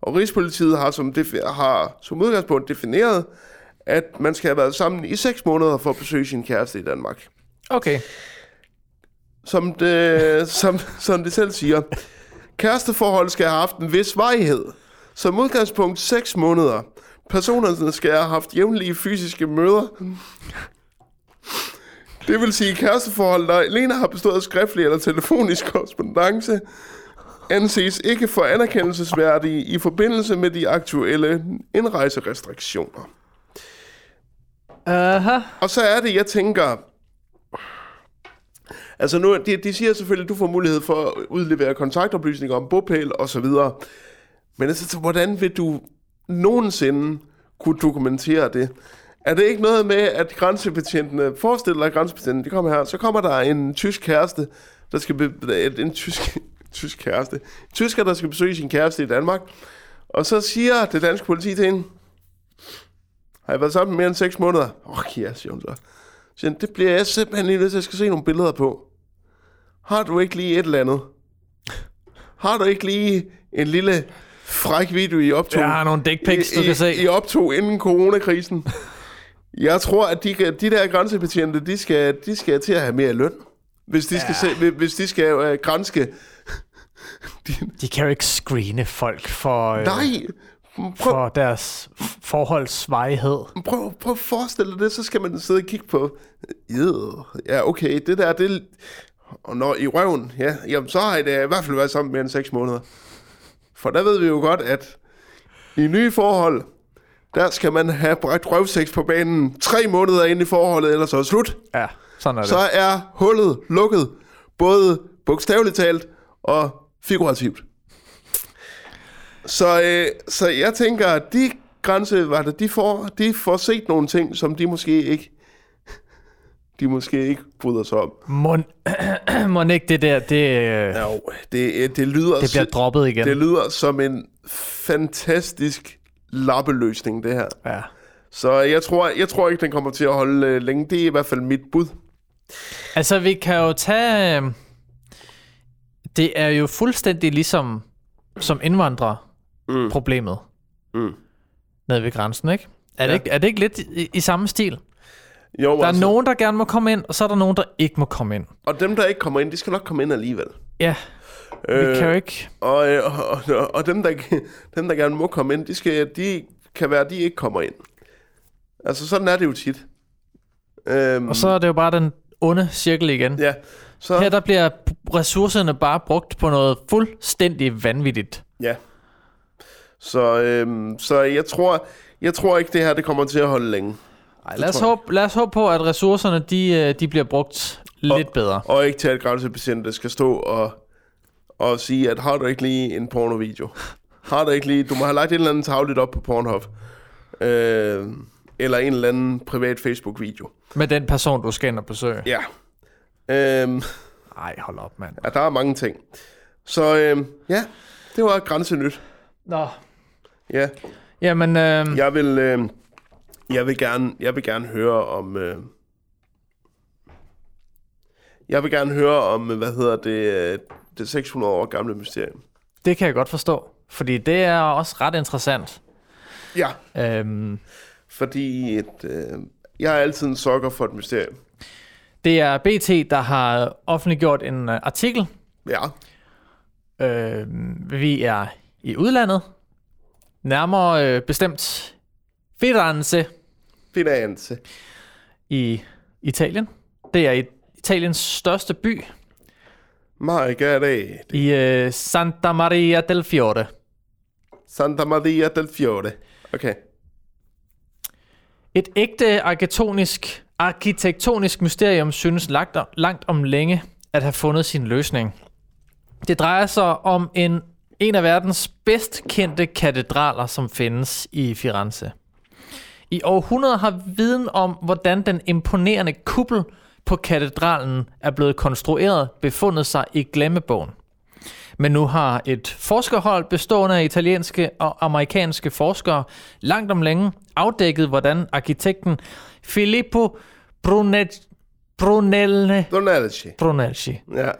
Og Rigspolitiet har som, har som udgangspunkt defineret, at man skal have været sammen i 6 måneder for at besøge sin kæreste i Danmark. Okay. som det, som, som det selv siger. Kæresteforhold skal have haft en vis varighed. Som udgangspunkt 6 måneder. Personerne skal have haft jævnlige fysiske møder. Det vil sige kæresteforhold, der alene har bestået af skriftlig eller telefonisk korrespondence, anses ikke for anerkendelsesværdige i forbindelse med de aktuelle indrejserestriktioner. Aha. Og så er det, jeg tænker... Altså nu, de, de siger selvfølgelig, at du får mulighed for at udlevere kontaktoplysninger om bopæl og så videre. Men altså, så hvordan vil du nogensinde kunne dokumentere det? Er det ikke noget med, at grænsebetjentene, forestil dig at grænsebetjentene, de kommer her, så kommer der en tysk kæreste, der skal be, en, tysk, tysk kæreste, tysker, der skal besøge sin kæreste i Danmark, og så siger det danske politi til hende, har jeg været sammen mere end 6 måneder? Åh, oh, ja, siger hun så. Så siger det bliver jeg simpelthen lige nødt til, at jeg skal se nogle billeder på. Har du ikke lige et eller andet? Har du ikke lige en lille fræk video i optog? Jeg har nogle dick pics, du I, kan se. I, I optog inden coronakrisen. Jeg tror, at de, de der grænsebetjente, de skal, de skal til at have mere løn. Hvis de skal, se, hvis de skal øh, grænske... De kan jo ikke screene folk for, øh, Nej! Prøv, for deres forholdsvejhed. prøv, prøv at forestille dig det, så skal man sidde og kigge på, Ed, ja okay, det der, det, og når i røven, ja, jamen så har jeg da i hvert fald været sammen mere end 6 måneder. For der ved vi jo godt, at i nye forhold, der skal man have bragt røvsex på banen tre måneder ind i forholdet, ellers så er det slut. Ja, sådan er det. Så er hullet lukket, både bogstaveligt talt og figurativt. Så, øh, så jeg tænker, at de grænsevagter, de får, de får set nogle ting, som de måske ikke de måske ikke bryder sig om. Må, må ikke det der, det, øh, Jo, det, det lyder det bliver droppet igen. det lyder som en fantastisk lappeløsning, det her. ja. Så jeg tror, jeg tror ikke, den kommer til at holde øh, længe. Det er i hvert fald mit bud. Altså, vi kan jo tage... øh, Det er jo fuldstændig ligesom som indvandrer Mm. problemet Mm. nede ved grænsen, ikke? Er, det Ja. ikke? er det ikke lidt i, i samme stil? Jo, Der er nogen, der gerne må komme ind, og så er der nogen, der ikke må komme ind. Og dem, der ikke kommer ind, de skal nok komme ind alligevel. Ja, øh, vi kan jo ikke... Og, øh, og, og, og dem, der, dem, der gerne må komme ind, de, skal, de kan være, de ikke kommer ind. Altså, sådan er det jo tit. Øhm, Og så er det jo bare den onde cirkel igen. Ja, så... Her der bliver ressourcerne bare brugt på noget fuldstændig vanvittigt. Ja. Så, øhm, så jeg tror, jeg tror ikke, det her det kommer til at holde længe. Ej, lad, os håbe, lad os håbe på, at ressourcerne de, øh, de bliver brugt lidt bedre. Og ikke til, at grænsebetjente skal stå og, og sige, at har du ikke lige en pornovideo? Har du ikke lige... Du må have lagt et eller andet tavligt op på Pornhub. Øh, eller en eller anden privat Facebook-video. Med den person, du skal ind og besøge. Ja. Øh, Ej, hold op, mand. ja, der er mange ting. Så øh, ja, det var grænsenyt. Nå. Ja, Jamen, øh, jeg vil, øh, jeg vil gerne, jeg vil gerne høre om, øh, jeg vil gerne høre om, hvad hedder det, øh, det 600 år gamle mysterium. det kan jeg godt forstå. Fordi det er også ret interessant. Ja. Øhm, Fordi et, øh, jeg er altid en sokker for et mysterium. det er BT, der har offentliggjort en øh, artikel. Ja. Øh, vi er i udlandet. Nærmere øh, bestemt Firenze Firenze. i Italien. Det er Italiens største by Margarete. i øh, Santa Maria del Fiore. Santa Maria del Fiore. Okay. Et ægte arkitektonisk, arkitektonisk mysterium synes langt, langt om længe at have fundet sin løsning. Det drejer sig om en, en af verdens bedst kendte katedraler, som findes i Firenze. I århundreder har viden om, hvordan den imponerende kuppel på katedralen er blevet konstrueret, befundet sig i glemmebogen. Men nu har et forskerhold bestående af italienske og amerikanske forskere langt om længe afdækket, hvordan arkitekten Filippo Brunel- Brunelle Donalci. Brunelleschi Ja.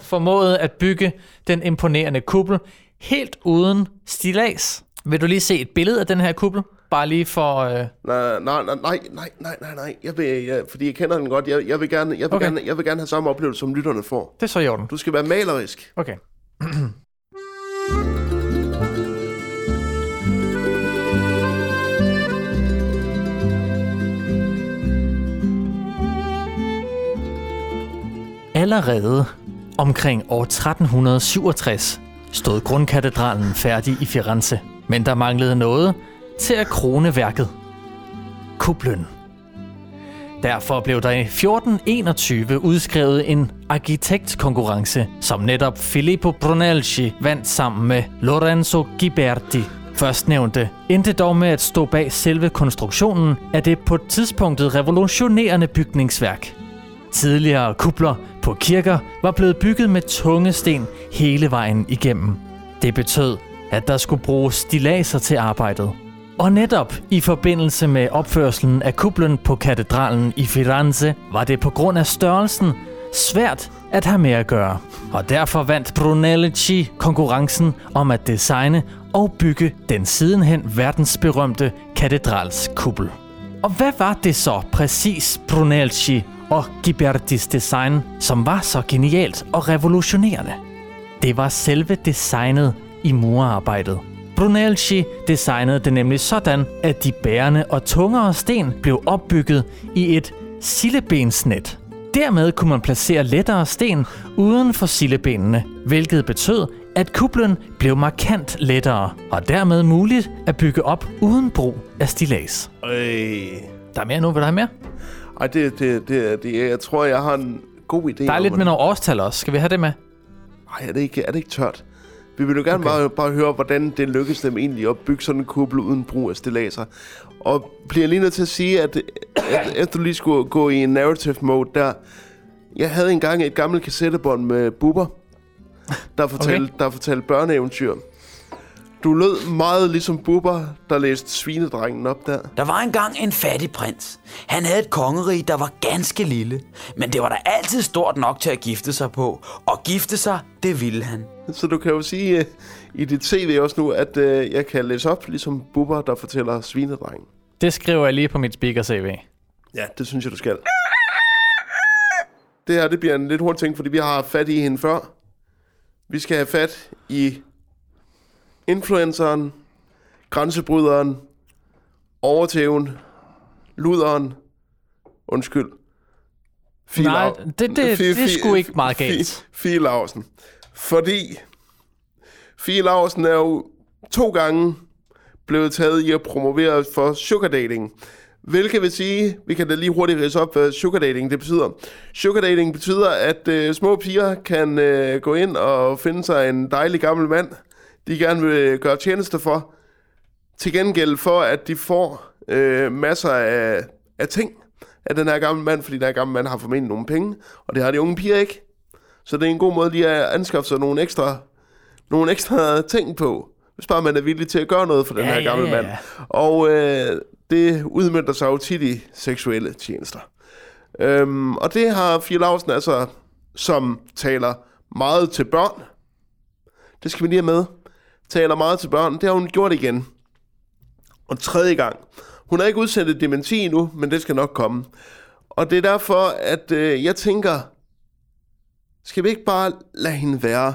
formåede at bygge den imponerende kuppel helt uden stilas. Vil du lige se et billede af den her kuppel? Bare lige for... Øh... Nej, nej, nej, nej, nej, nej, nej, nej. Jeg vil, jeg, fordi jeg kender den godt. Jeg, jeg, vil gerne, jeg, vil Okay. gerne, jeg vil gerne have samme oplevelse, som lytterne får. Det er så i orden. Du skal være malerisk. Okay. Allerede omkring år 1367 stod grundkatedralen færdig i Firenze, men der manglede noget til at krone værket. Kuplen. Derfor blev der i 1421 udskrevet en arkitektkonkurrence, som netop Filippo Brunelleschi vandt sammen med Lorenzo Ghiberti. Førstnævnte endte dog med at stå bag selve konstruktionen af det på tidspunktet revolutionerende bygningsværk. Tidligere kupler på kirker var blevet bygget med tunge sten hele vejen igennem. Det betød, at der skulle bruges stilaser til arbejdet. Og netop i forbindelse med opførselen af kuplen på katedralen i Firenze, var det på grund af størrelsen svært at have med at gøre. Og derfor vandt Brunelleschi konkurrencen om at designe og bygge den sidenhen verdensberømte katedralskuppel. Og hvad var det så præcis Brunelleschi og Ghibertis design, som var så genialt og revolutionerende? Det var selve designet i murarbejdet. Brunelleschi designede det nemlig sådan, at de bærende og tungere sten blev opbygget i et sillebensnet. Dermed kunne man placere lettere sten uden for sillebenene, hvilket betød, at kuplen blev markant lettere, og dermed muligt at bygge op uden brug af stilas. Øh. Der er mere nu, vil der have mere? Ej, det, det, det, det, jeg tror, jeg har en god idé. Der er lidt med nogle årstal også. Skal vi have det med? Ej, er det ikke, er det ikke tørt? Vi vil jo gerne okay. bare, bare høre, hvordan det lykkedes dem egentlig at bygge sådan en kuppel uden brug af stillaser. Og bliver lige nødt til at sige, at, at efter du lige skulle gå i en narrative mode der, jeg havde engang et gammelt kassettebånd med Bubber, der fortalte, okay. der fortalte børneeventyr. Du lød meget ligesom Bubber, der læste Svinedrengen op der. Der var engang en fattig prins. Han havde et kongerige, der var ganske lille. Men det var da altid stort nok til at gifte sig på. Og gifte sig, det ville han. Så du kan jo sige uh, i dit CV også nu, at uh, jeg kan læse op, ligesom Bubber, der fortæller Svinedrengen. Det skriver jeg lige på mit speaker-CV. Ja, det synes jeg, du skal. Det her, det bliver en lidt hurtig ting, fordi vi har fat i hende før. Vi skal have fat i influenceren, grænsebryderen, overtæven, luderen, undskyld. Fie Nej, Lau- det- det- det er sgu ikke meget galt. Fie Lausen. Fordi Fie Lausen er jo to gange blevet taget i at promovere for sugar dating Hvilket vil sige, vi kan da lige hurtigt rise op, hvad sugar dating det betyder. Sugar dating betyder, at øh, små piger kan øh, gå ind og finde sig en dejlig gammel mand, de gerne vil gøre tjeneste for, til gengæld for, at de får øh, masser af, af ting af den her gamle mand, fordi den her gamle mand har formentlig nogle penge, og det har de unge piger ikke. Så det er en god måde lige at anskaffe sig nogle ekstra, nogle ekstra ting på, hvis bare man er villig til at gøre noget for den Ja, her gamle ja, mand. ja. Og øh, det udmyndter sig jo tit i seksuelle tjenester. Øhm, og det har Fie Lausen altså, som taler meget til børn. Det skal vi lige have med. Taler meget til børn. Det har hun gjort igen. Og tredje gang. Hun har ikke udsendt et dementi endnu, men det skal nok komme. Og det er derfor, at øh, jeg tænker, skal vi ikke bare lade hende være?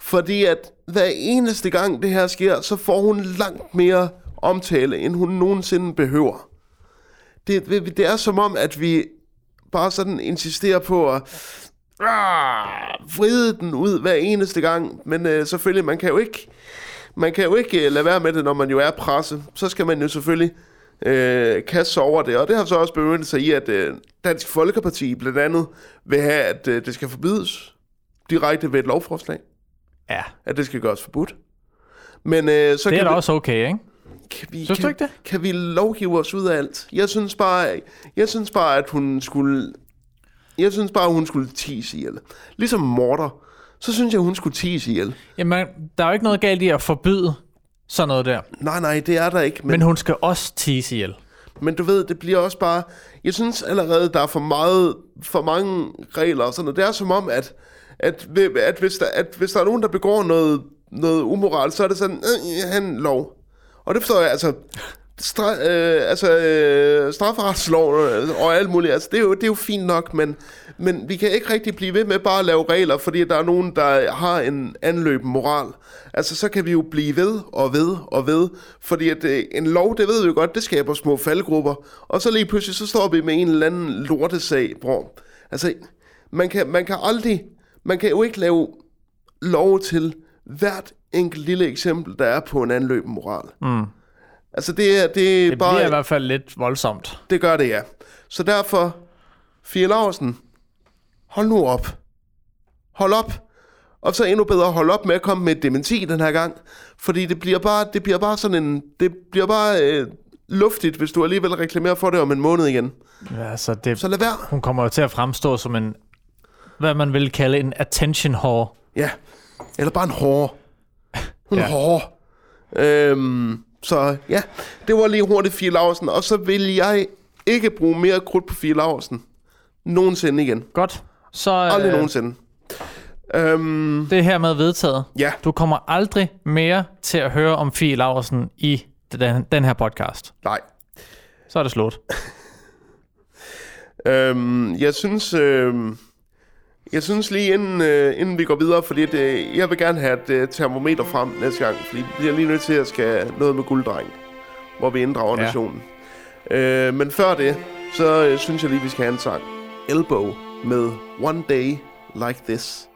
Fordi at hver eneste gang det her sker, så får hun langt mere omtale, end hun nogensinde behøver. Det, det det er som om, at vi bare sådan insisterer på at ah, vride den ud hver eneste gang. Men øh, selvfølgelig, man kan jo ikke, man kan jo ikke øh, lade være med det, når man jo er presse. Så skal man jo selvfølgelig øh, kaste sig over det. Og det har så også begyndt sig i, at øh, Dansk Folkeparti blandt andet vil have, at øh, det skal forbydes direkte ved et lovforslag. Ja, At det skal gøres forbudt. Men øh, så det er da vi, også okay, ikke? kan vi, Synes kan, ikke det? Kan vi lovgive os ud af alt? Jeg synes bare, jeg synes bare at hun skulle... Jeg synes bare, at hun skulle tise ihjel. Ligesom morder, så synes jeg, hun skulle tise ihjel. Jamen, der er jo ikke noget galt i at forbyde sådan noget der. Nej, nej, det er der ikke. Men, Men hun skal også tease ihjel. men du ved, det bliver også bare... Jeg synes allerede, der er for meget, for mange regler og sådan noget. Det er som om, at, at, at, hvis, der, at hvis der er nogen, der begår noget, noget umoral, så er det sådan, øh, han lov. Og det forstår jeg, altså... Stra, øh, altså øh, strafferetslov og alt muligt, altså, det, er jo, det er jo fint nok, men, men vi kan ikke rigtig blive ved med bare at lave regler, fordi der er nogen, der har en anløb moral. Altså, så kan vi jo blive ved og ved og ved, fordi at, øh, en lov, det ved vi jo godt, det skaber små faldgrupper, og så lige pludselig, så står vi med en eller anden lortesag, bror. Altså, man kan, man kan aldrig, man kan jo ikke lave lov til hvert enkelt lille eksempel, der er på en anløb moral. Mm. Altså, det er, det er Det bare... bliver i hvert fald lidt voldsomt. Det gør det, ja. Så derfor, Fie Larsen, hold nu op. Hold op. Og så endnu bedre, hold op med at komme med et dementi den her gang. Fordi det bliver bare, det bliver bare sådan en... Det bliver bare øh, luftigt, hvis du alligevel reklamerer for det om en måned igen. Ja, så det, Så lad være. hun kommer jo til at fremstå som en, hvad man vil kalde en attention whore. Ja. Eller bare en hård. Hun Ja. hård. Øhm, så ja, det var lige hurtigt Fie Larsen. Og så vil jeg ikke bruge mere krudt på Fie Larsen. Nogensinde igen. Godt. Så Aldrig øh, nogensinde. Øhm, det her med vedtaget. ja. Du kommer aldrig mere til at høre om Fie Laversen i den, den her podcast. Nej. Så er det slut. Øhm, jeg synes... Øhm, jeg synes lige inden, øh, inden vi går videre, fordi det, jeg vil gerne have et øh, termometer frem næste gang, fordi vi bliver lige nødt til at skal noget med gulddreng, hvor vi inddrager ja. nationen. Øh, men før det, så øh, synes jeg lige, vi skal have en sang. Elbow med One Day Like This.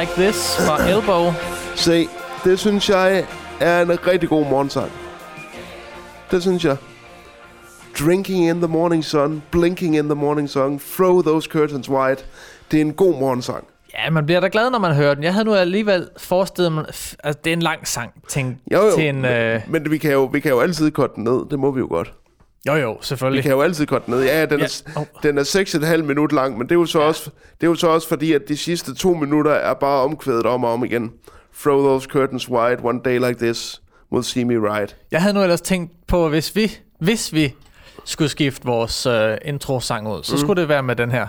Like this fra Elbow. Se, det synes jeg er en rigtig god morgensang. Det synes jeg. Drinking in the morning sun, blinking in the morning sun, throw those curtains wide. Det er en god morgensang. Ja, man bliver da glad, når man hører den. Jeg havde nu alligevel forestillet mig, f- altså det er en lang sang tænkt Jo, jo, til en... Øh, Men vi kan jo, vi kan jo altid korte den ned. Det må vi jo godt. Jo, jo, Vi selvfølgelig. kan jo altid korte ned. Ja, den, Ja. er, Åh. den er 6,5 minut lang, men det er, jo så også, det er jo så også fordi, at de sidste to minutter er bare omkvædet om og om igen. Throw those curtains wide, one day like this, will see me right. Jeg havde nu ellers tænkt på, hvis vi, hvis vi skulle skifte vores øh, intro-sang ud, så mm. skulle det være med den her.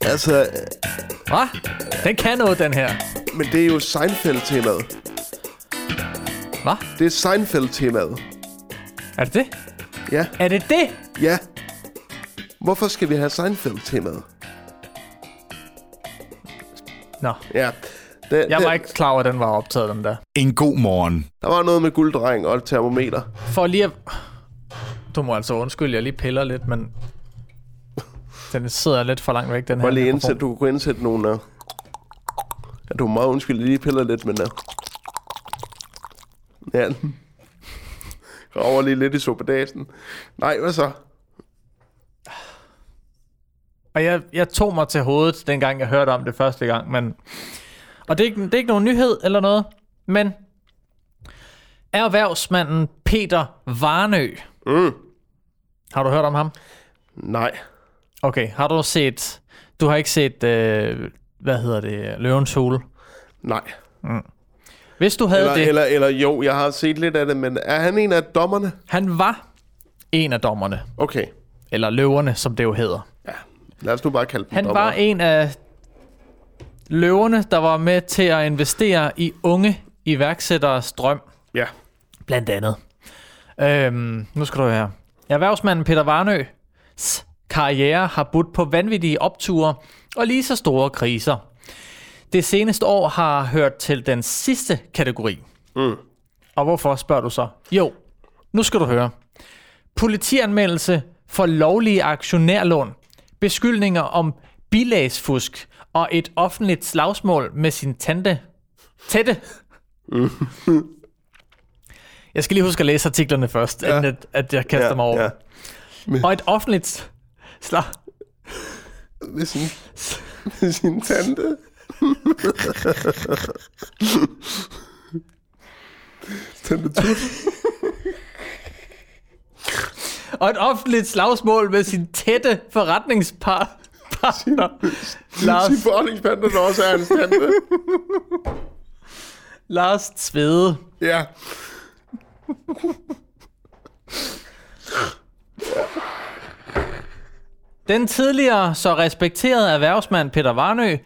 Altså, Hva? Den kan noget, den her. men det er jo Seinfeld-temaet. Hva? Det er Seinfeld-temaet. Er det det? Ja, Er det det? ja. Hvorfor skal vi have Seinfeld-temaet? Nå, Ja. Det, jeg det, var ikke klar over, at den var optaget, den der. En god morgen. Der var noget med gulddreng og et termometer. For lige at... Du må altså undskylde, jeg lige piller lidt, men... Den sidder lidt for langt væk, den her Må lige indsætte, du kunne indsætte nogle... Uh... Ja, du må meget undskylde, lige piller lidt, men... Uh... Ja. Graver lige lidt i suppedasen. Nej, hvad så? Og jeg, jeg tog mig til hovedet, dengang jeg hørte om det første gang, men... Og det er, ikke, det er ikke nogen nyhed eller noget, men... Erhvervsmanden Peter Varnø. Mm. Har du hørt om ham? Nej. Okay, har du set... Du har ikke set, øh, hvad hedder det, Løvens Hule? Nej. Hvis du havde Eller, det... eller, eller jo, jeg har set lidt af det, men er han en af dommerne? Han var en af dommerne. Okay. Eller løverne, som det jo hedder. Ja. Lad os nu bare kalde dem Han dommere. var en af løverne, der var med til at investere i unge iværksætteres drøm, Ja. blandt andet. Øhm, nu skal du høre. Erhvervsmanden Peter Varnø karriere har budt på vanvittige opture og lige så store kriser. Det seneste år har hørt til den sidste kategori. Mm. Og hvorfor spørger du så? Jo, nu skal du høre. Politianmeldelse for lovlige aktionærlån, beskyldninger om bilagsfusk og et offentligt slagsmål med sin tante. Tætte. Jeg skal lige huske at læse artiklerne først, ja. inden at, at jeg kaster Ja, mig over. ja. Ja. Og et offentligt slag. Med sin, med sin tante. tante Tut. Og et offentligt slagsmål med sin tætte forretningspar. Partner, Lars, Sin forretningspande, der også er en tante. Lars Tvede. Ja. Den tidligere så respekterede erhvervsmand Peter Varnø,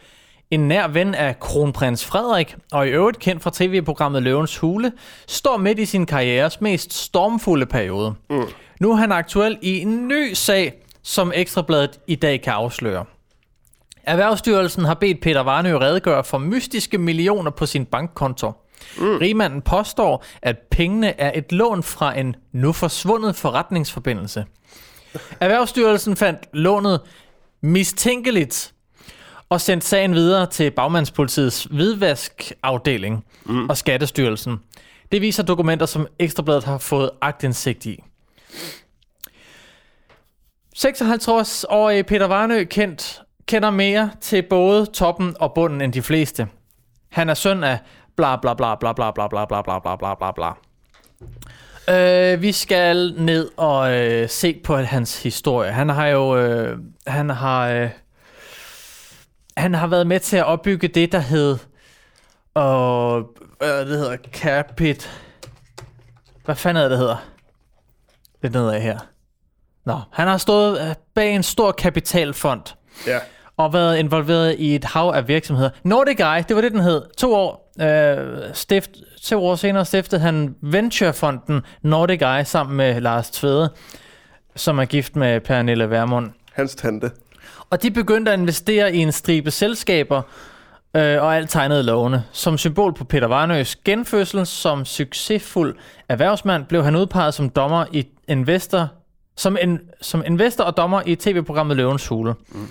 en nær ven af kronprins Frederik, og i øvrigt kendt fra tv-programmet Løvens Hule, står midt i sin karrieres mest stormfulde periode. Mm. Nu er han aktuel i en ny sag, som Ekstrabladet i dag kan afsløre. Erhvervsstyrelsen har bedt Peter Varnø redegøre for mystiske millioner på sin bankkonto. Mm. Rigmanden påstår, at pengene er et lån fra en nu forsvundet forretningsforbindelse. Erhvervsstyrelsen fandt lånet mistænkeligt og sendte sagen videre til Bagmandspolitiets hvidvaskafdeling mm. og Skattestyrelsen. Det viser dokumenter, som Ekstrabladet har fået agtindsigt i. 56-årige Peter Varnø kendt, kender mere til både toppen og bunden end de fleste. Han er søn af bla bla bla bla bla bla bla bla bla bla bla bla bla. Øh, vi skal ned og øh, se på hans historie. Han har jo øh, han har øh, han har været med til at opbygge det der hed og øh, det hedder Capit. Hvad fanden er det, det hedder? Det er nedad her. Nå, han har stået øh, bag en stor kapitalfond Ja. og været involveret i et hav af virksomheder. Nordic Eye, det var det, den hed. To år, øh, stift, to år senere stiftede han Venturefonden Nordic Eye sammen med Lars Tvede, som er gift med Pernille Vermund. Hans tante. Og de begyndte at investere i en stribe selskaber, øh, og alt tegnede lovene. Som symbol på Peter Varnøs genfødsel som succesfuld erhvervsmand, blev han udpeget som dommer i investor, som, en, som investor og dommer i tv-programmet Løvens Hule. Mm.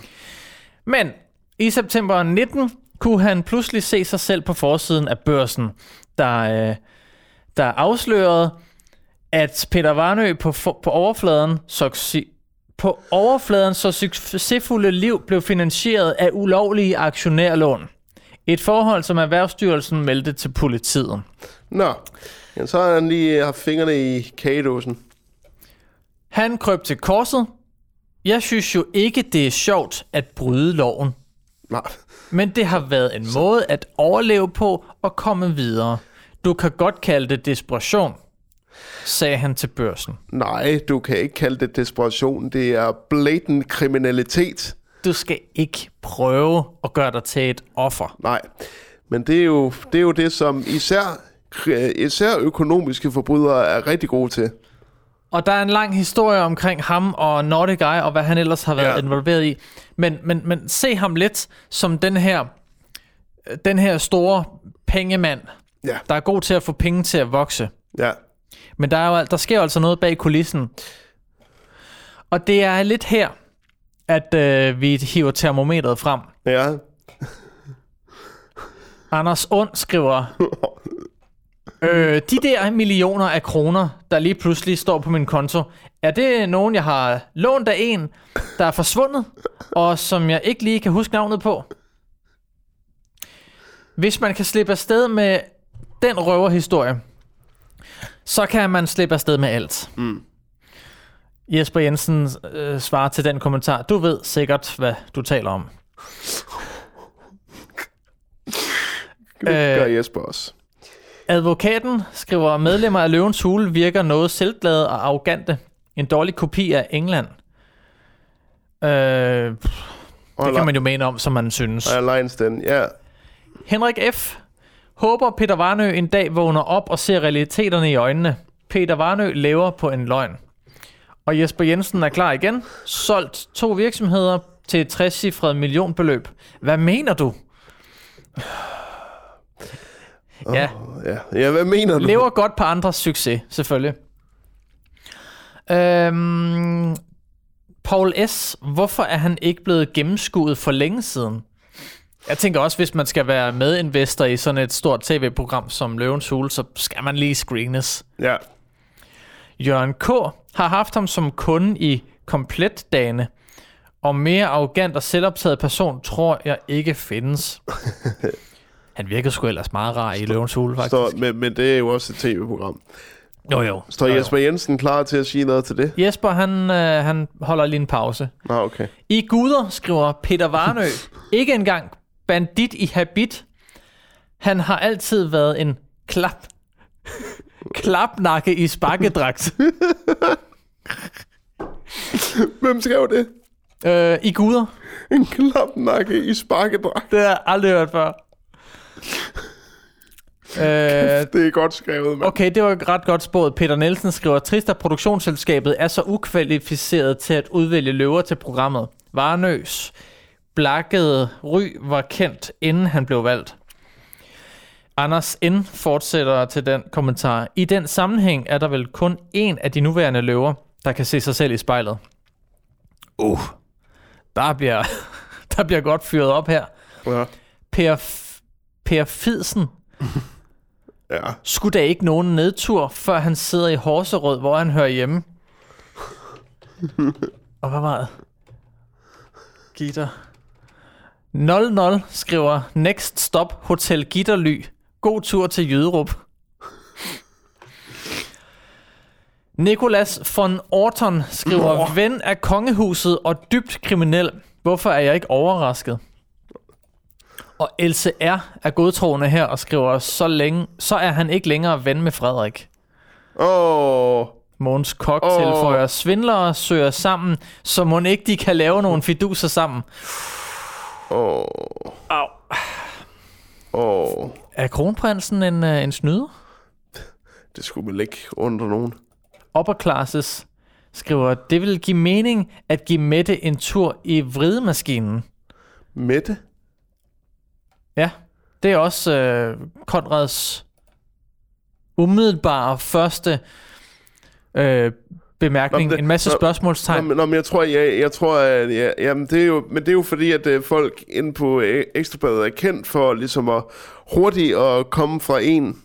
Men i september 19 kunne han pludselig se sig selv på forsiden af børsen, der, øh, der afslørede, at Peter Varnø på, for, på overfladen succes, på overfladen så succesfulde liv blev finansieret af ulovlige aktionærlån. Et forhold, som Erhvervsstyrelsen meldte til politiet. Nå, ja, så har han lige haft fingrene i kagedåsen. Han krøb til korset. Jeg synes jo ikke, det er sjovt at bryde loven. Nej. Men det har været en måde at overleve på og komme videre. Du kan godt kalde det desperation, sagde han til børsen. Nej, du kan ikke kalde det desperation. Det er blatant kriminalitet. Du skal ikke prøve at gøre dig til et offer. Nej, men det er jo det, er jo det som især, især økonomiske forbrydere er rigtig gode til. Og der er en lang historie omkring ham og Nordic Eye, og hvad han ellers har været ja. involveret i. Men, men, men se ham lidt som den her, den her store pengemand, Ja, der er god til at få penge til at vokse. ja. Men der, er jo, der sker jo altså noget bag kulissen. Og det er lidt her, at øh, vi hiver termometret frem. Ja, Anders Und skriver, øh, de der millioner af kroner, der lige pludselig står på min konto, er det nogen, jeg har lånt af en, der er forsvundet, og som jeg ikke lige kan huske navnet på? Hvis man kan slippe afsted med den røverhistorie, så kan man slippe afsted med alt. Mm. Jesper Jensen øh, svarer til den kommentar. Du ved sikkert, hvad du taler om. det gør Jesper også. Advokaten skriver, medlemmer af Løvens Hule virker noget selvglade og arrogante. En dårlig kopi af England. Øh, det kan man jo mene om, som man synes. Og Lions Den, ja. Henrik F. Håber Peter Varnø en dag vågner op og ser realiteterne i øjnene. Peter Varnø lever på en løgn. Og Jesper Jensen er klar igen. Solgt to virksomheder til et 60 millionbeløb. Hvad mener du? Ja, Ja, ja hvad mener du? lever godt på andres succes, selvfølgelig. Øhm, Paul S., hvorfor er han ikke blevet gennemskuet for længe siden? Jeg tænker også, hvis man skal være medinvestor i sådan et stort tv-program som Løvens Hule, så skal man lige screenes. Ja. Jørgen K. har haft ham som kunde i kompletdagene, og mere arrogant og selvoptaget person tror jeg ikke findes. Han virker sgu ellers meget rar i Løvens Hule, faktisk. Står, men, men det er jo også et tv-program. Jo, jo. Står Jo, jo. Jesper Jensen klar til at sige noget til det? Jesper, han, øh, han holder lige en pause. Nå, okay. I guder, skriver Peter Varnø, ikke engang bandit i habit. Han har altid været en klap. Klapnakke i sparkedragt. Hvem skrev det? øh, I guder. En klapnakke i sparkedragt. Det har jeg aldrig hørt før. øh, Det er godt skrevet, mand. okay, det var ret godt spået. Peter Nielsen skriver, trist at produktionsselskabet er så ukvalificeret til at udvælge løver til programmet. Varnøs blakkede ry var kendt, inden han blev valgt. Anders N. fortsætter til den kommentar. I den sammenhæng er der vel kun én af de nuværende løver, der kan se sig selv i spejlet. Uh, der bliver, der bliver godt fyret op her. Ja. Per, per Fidsen ja. skulle der ikke nogen nedtur, før han sidder i Horserød, hvor han hører hjemme. Og hvad var det? Gitter. 00 skriver Next Stop Hotel Gitterly. God tur til Jyderup. Nikolas von Orton skriver Ven af kongehuset og dybt kriminel. Hvorfor er jeg ikke overrasket? Og Else R. er godtroende her og skriver, så, længe, så er han ikke længere ven med Frederik. Åh, oh, Måns Kok oh. tilføjer, svindlere søger sammen, så må ikke de kan lave nogle fiduser sammen. Åh, Au. åh. Er kronprinsen en, uh, en snyder? Det skulle vel ikke under nogen. Upperclasses skriver, det vil give mening at give Mette en tur i vridemaskinen. Mette? Ja, det er også øh, Konrads umiddelbare første øh, bemærkning. Nå, det- en masse nå- spørgsmålstegn. Nå, nå, men jeg tror, jeg, jeg tror at, ja, jamen, det er jo, men det er jo fordi, at øh, folk inde på øh, Ekstrabladet er kendt for ligesom at hurtigt at komme fra en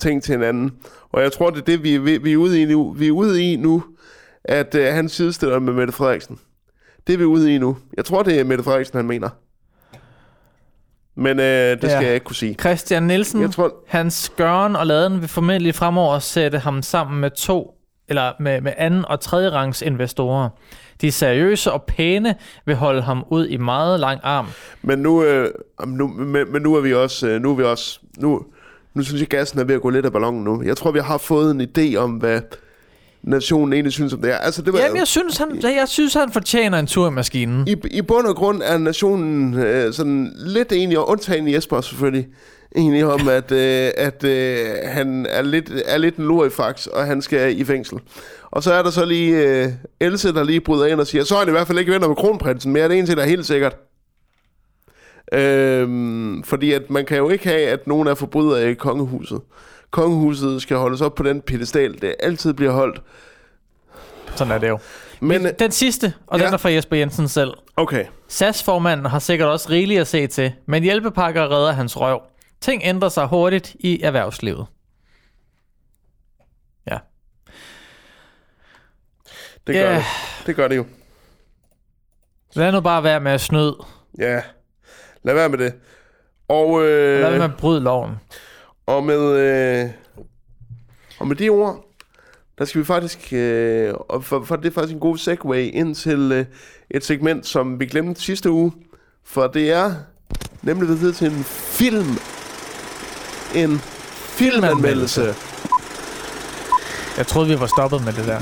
ting til en anden. Og jeg tror, det er det, vi, er ved- vi er ude i nu. Vi er ude i nu, at øh, han sidestiller med Mette Frederiksen. Det er vi ude i nu. Jeg tror, det er Mette Frederiksen, han mener. Men øh, det skal Ja. jeg ikke kunne sige. Christian Nielsen, Jeg tror, hans gøren og laden vil formentlig fremover sætte ham sammen med to eller med, med anden og tredje rangs investorer. De seriøse og pæne vil holde ham ud i meget lang arm. Men nu, øh, nu, men, men nu er vi også, øh, nu er vi også, nu, nu synes jeg, gassen er ved at gå lidt af ballonen nu. Jeg tror, vi har fået en idé om, hvad nationen egentlig synes om det her. Altså, det var, Jamen, jeg synes, han, jeg synes, han fortjener en tur i maskinen. i, I bund og grund er nationen øh, sådan lidt enig, og undtagen Jesper selvfølgelig, enige om, at, øh, at øh, han er lidt, er lidt en lurifax, og han skal i fængsel. Og så er der så lige øh, Else, der lige bryder ind og siger, så er han i hvert fald ikke venner med kronprinsen mere. Det er en ting, der er helt sikkert. Øhm, fordi at man kan jo ikke have, at nogen er forbrydere i kongehuset. Kongehuset skal holdes op på den pedestal, det altid bliver holdt. Sådan er det jo. Men, Den sidste, og Ja. den er fra Jesper Jensen selv. okay. SAS-formanden har sikkert også rigeligt at se til, men hjælpepakker redder hans røv. Ting ændrer sig hurtigt i erhvervslivet. Ja. Det gør Ja. det. Det gør det jo. Lad nu bare være med at snyde. Ja, lad være med det. Og, øh, Lad være med at bryde loven. og, med, øh, og med de ord, der skal vi faktisk, øh, og for, for det er faktisk en god segue ind til øh, et segment, som vi glemte sidste uge. For det er nemlig tid til en film. En filmanmeldelse. Jeg troede, vi var stoppet med det der.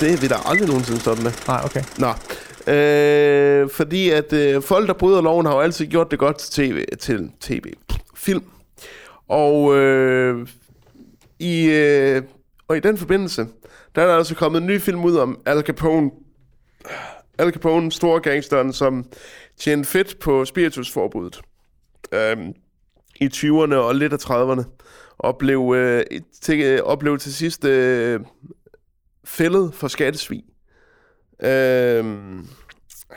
Det er vi da aldrig nogensinde stoppet med. Nej, okay. Nå. Øh, fordi at øh, folk, der bryder loven, har jo altid gjort det godt til tv, til tv film. Og øh, i, øh, Og i den forbindelse, der er der altså kommet en ny film ud om Al Capone. Al Capone, store gangsteren, som tjente fedt på spiritusforbuddet. Øhm, i 20'erne og lidt af 30'erne. Og blev, øh, til, øh, og blev til sidst øh, fældet for skattesvig. Øh,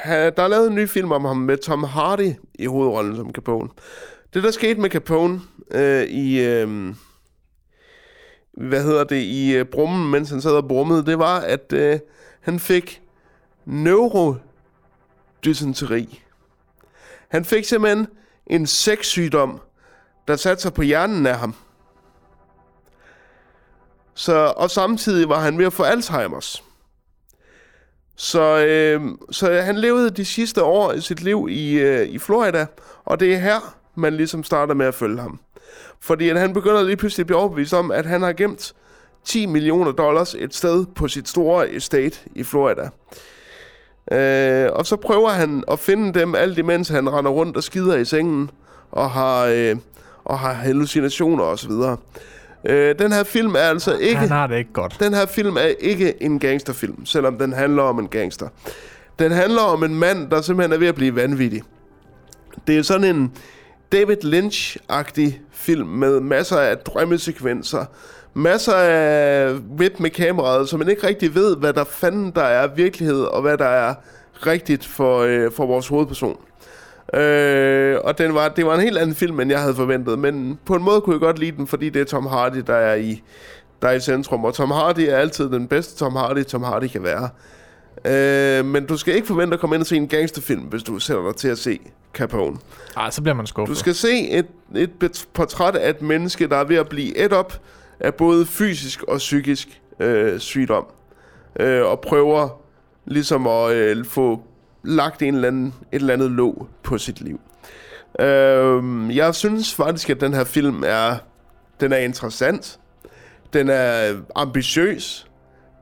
der er lavet en ny film om ham med Tom Hardy i hovedrollen som Capone. Det, der skete med Capone øh, i... Øh, hvad hedder det, i øh, brummen, mens han sad og brummede, det var, at øh, han fik neurodysenteri. Han fik simpelthen en sexsygdom, der satte sig på hjernen af ham. Så, og samtidig var han ved at få Alzheimers. Så, øh, så han levede de sidste år i sit liv i, øh, i Florida, og det er her, man ligesom starter med at følge ham. Fordi at han begynder lige pludselig at blive overbevist om, at han har gemt 10 millioner dollars et sted på sit store estate i Florida. Øh, og så prøver han at finde dem alt imens han render rundt og skider i sengen og har, øh, og har hallucinationer osv. Øh, den her film er altså ikke... Han har det ikke godt. Den her film er ikke en gangsterfilm, selvom den handler om en gangster. Den handler om en mand, der simpelthen er ved at blive vanvittig. Det er sådan en David Lynch-agtig film med masser af drømmesekvenser, masser af whip med kameraet, så man ikke rigtig ved, hvad der fanden der er virkelighed, og hvad der er rigtigt for, øh, for vores hovedperson. Øh, og den var, det var en helt anden film, end jeg havde forventet, men på en måde kunne jeg godt lide den, fordi det er Tom Hardy, der er i, der er i centrum, og Tom Hardy er altid den bedste Tom Hardy, Tom Hardy kan være. Øh, men du skal ikke forvente at komme ind og se en gangsterfilm, hvis du sætter dig til at se Capone. Ej, så bliver man skuffet. Du skal se et, et portræt af et menneske, der er ved at blive et op af både fysisk og psykisk øh, sygdom. Øh, og prøver ligesom at øh, få lagt en eller anden, et eller andet låg på sit liv. Øh, jeg synes faktisk, at den her film er, den er interessant. Den er ambitiøs.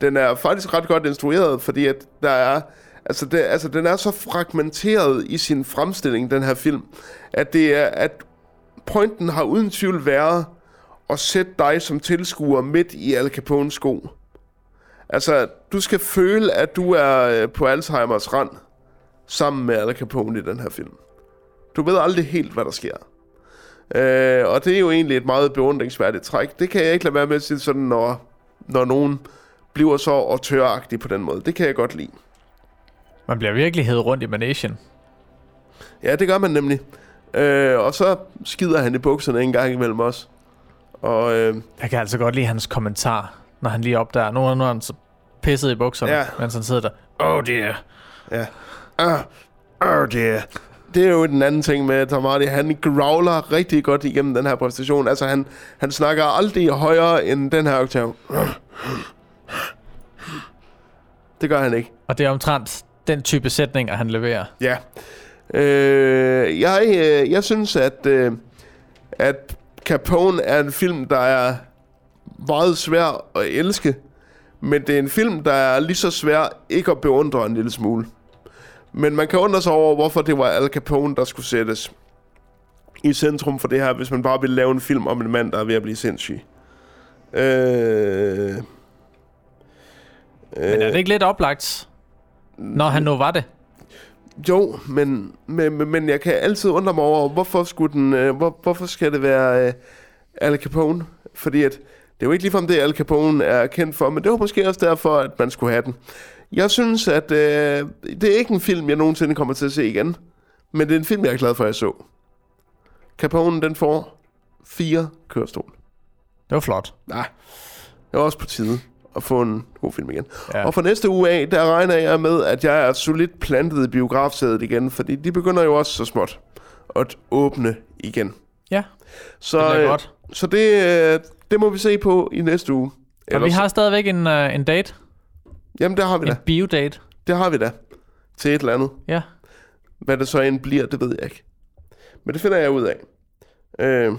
Den er faktisk ret godt instrueret, fordi at der er... Altså, det, altså, den er så fragmenteret i sin fremstilling, den her film, at det er, at pointen har uden tvivl været at sætte dig som tilskuer midt i Al Capones sko. Altså, du skal føle, at du er øh, på Alzheimers rand sammen med Al Capone i den her film. Du ved aldrig helt, hvad der sker. Øh, og det er jo egentlig et meget beundringsværdigt træk. Det kan jeg ikke lade være med at sige sådan, når, når nogen bliver så og tøragtig på den måde. Det kan jeg godt lide. Man bliver virkelig hævet rundt i managen. Ja, det gør man nemlig. Øh, og så skider han i bukserne en gang imellem os. Og øh, Jeg kan altså godt lide hans kommentar, når han lige opdager. Nu, er han så pisset i bukserne, ja. mens han sidder der. Oh dear. ja. Ah, oh dear. Det er jo den anden ting med Tom Hardy. Han growler rigtig godt igennem den her præstation. Altså, han, han snakker aldrig højere end den her oktav. Det gør han ikke. Og det er omtrent den type sætninger, han leverer. Ja. Øh, jeg, øh, jeg synes, at, øh, at Capone er en film, der er meget svær at elske, men det er en film, der er lige så svær ikke at beundre en lille smule. Men man kan undre sig over, hvorfor det var Al Capone, der skulle sættes i centrum for det her, hvis man bare ville lave en film om en mand, der er ved at blive sindssyg. Øh, Men er det ikke lidt oplagt, når han nu var det? Jo, men, men, men- jeg kan altid undre mig over, hvorfor, skulle den, øh, hvor, hvorfor skal det være øh, Al Capone? Fordi at, det er jo ikke ligefrem det, Al Capone er kendt for, men det var måske også derfor, at man skulle have den. Jeg synes, at øh, det er ikke en film, jeg nogensinde kommer til at se igen, men det er en film, jeg er glad for, at jeg så. Capone, den får fire kørestol. Det var flot. Nej, det er også på tide at få en god film igen. Ja. Og for næste uge af, der regner jeg med, at jeg er solidt plantet i biografsædet igen, fordi de begynder jo også så småt at åbne igen. Ja, Så, det er øh, godt. så det, øh, det må vi se på i næste uge. Og vi har stadigvæk en, uh, en date. Jamen, det har vi En da. biodate. Det har vi da. Til et eller andet. Ja. Hvad det så end bliver, det ved jeg ikke. Men det finder jeg ud af. Øh,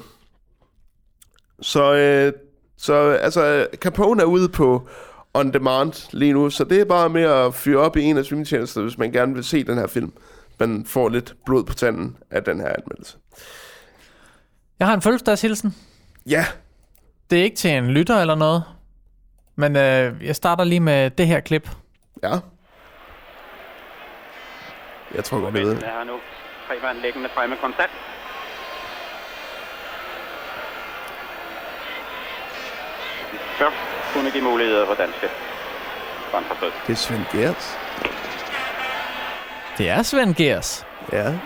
så, øh, så altså, Capone er ude på on demand lige nu, så det er bare med at fyre op i en af streamingtjenester, hvis man gerne vil se den her film. Man får lidt blod på tanden af den her anmeldelse. Jeg har en fødselsdagshilsen. Ja, Det er ikke til en lytter eller noget. Men øh, jeg starter lige med det her klip. Ja. Jeg tror godt, jeg ved. det. er nu tre mand liggende fremme konstant. Først kunne give muligheder for danske vandforstød. Det er Svend Gers. Det er Svend Gers. Ja.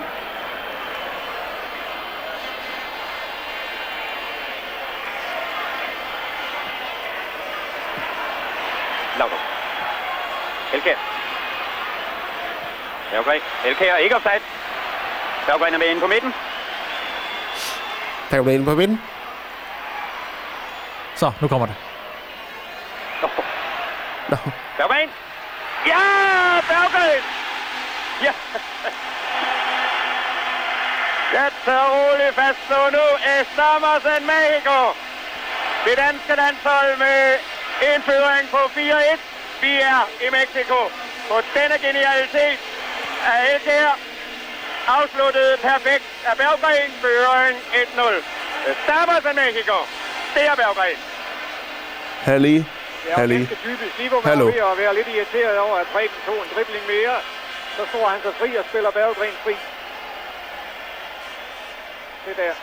Laudrup. Elkær. Berggren. Elkær er ikke offside. Berggren er med inde på midten. Der kan du ind på midten. Så, nu kommer det. Berggren. Ja, Berggren! Ja. Jeg tager roligt fast nu. Nu Estamos en Mexico. Det danske landshold med en føring på 4-1. Vi er i Mexico. På denne genialitet er Elkjær afsluttet perfekt af Berggren. Føring 1-0. Estamos en Mexico. Det er Berggren. Halli. Det er Halli. typisk. Man Hallo. er ved at være lidt irriteret over, at Preben tog en dribling mere, så står han sig fri og spiller Berggren fri. Det der.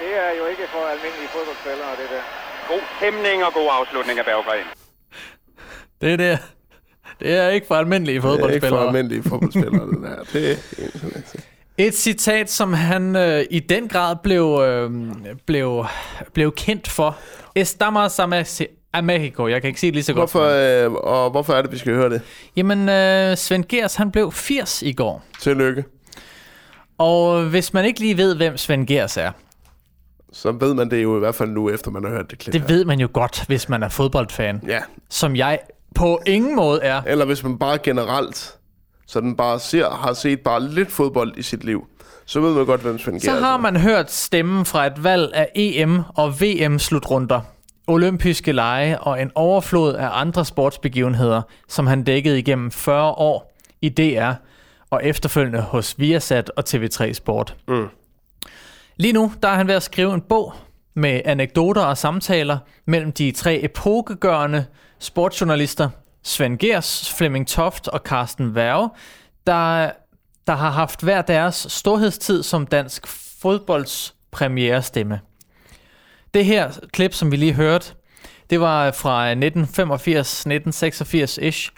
Det er jo ikke for almindelige fodboldspillere, det der. God stemning og god afslutning af Berggren. Det er det. Det er ikke for almindelige Det er ikke for fodboldspillere. almindelige fodboldspillere, det der. Det er Et citat, som han øh, i den grad blev, øh, blev, blev kendt for. Estamos a Mex- a Mexico. Jeg kan ikke sige det lige så godt. Hvorfor, øh, og hvorfor er det, vi skal høre det? Jamen, øh, Svend Gers, han blev 80 i går. Tillykke. Og hvis man ikke lige ved, hvem Svend Gers er, Så ved man det jo i hvert fald nu, efter man har hørt det klip det her. ved man jo godt, hvis man er fodboldfan. Ja, Som jeg på ingen måde er. eller hvis man bare generelt sådan bare ser, har set bare lidt fodbold i sit liv, så ved man godt, hvem Svend Så har man hørt stemmen fra et valg af EM og VM-slutrunder, olympiske lege og en overflod af andre sportsbegivenheder, som han dækkede igennem 40 år i DR og efterfølgende hos Viasat og TV3 Sport. Mm. Lige nu der er han ved at skrive en bog med anekdoter og samtaler mellem de tre epokegørende sportsjournalister, Svend Gers, Flemming Toft og Carsten Værge, der, der har haft hver deres storhedstid som dansk fodbolds premierestemme. Det her klip, som vi lige hørte, det var fra 1985-1986-ish,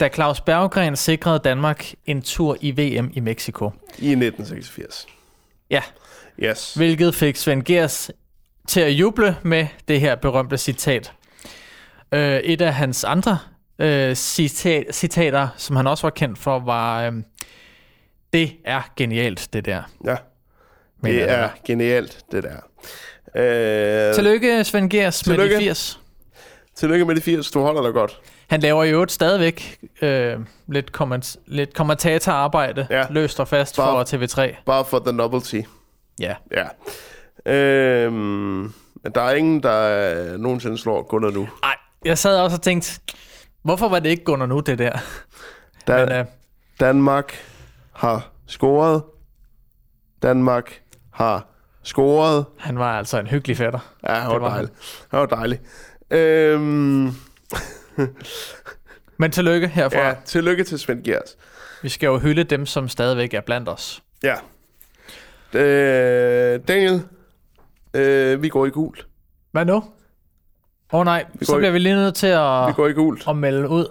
da Claus Berggren sikrede Danmark en tur i VM i Mexico. I 1986. Ja, Yes. hvilket fik Svend Gers til at juble med det her berømte citat. Øh, et af hans andre øh, citat, citater, som han også var kendt for, var, øh, det er genialt, det der. Ja. Men, Det øh, er genialt, det der. Øh, Tillykke, Svend Gers, med de Tillykke. 80. tillykke med de 80. Du holder dig godt. Han laver jo øvrigt stadigvæk øh, lidt, komment- lidt kommentatorarbejde, ja. løst og fast Bare- for TV3. Bare for the novelty. Ja. Ja. Øhm, men der er ingen, der nogensinde slår Gunnar nu. Ej, jeg sad også og tænkte, hvorfor var det ikke Gunnar nu, det der? Da, Men, øh, Danmark har scoret. Danmark har scoret. han var altså en hyggelig fætter. Ja, det var, Det var dejligt. Det var dejligt. Øhm, Men tillykke herfra. Ja. tillykke til Svend Gers. Vi skal jo hylde dem, som stadigvæk er blandt os. Ja. Øh, Daniel, øh, vi går i gult. Hvad nu? Åh oh, nej, går så i- bliver vi lige nødt til at, Vi går i gult. at melde ud.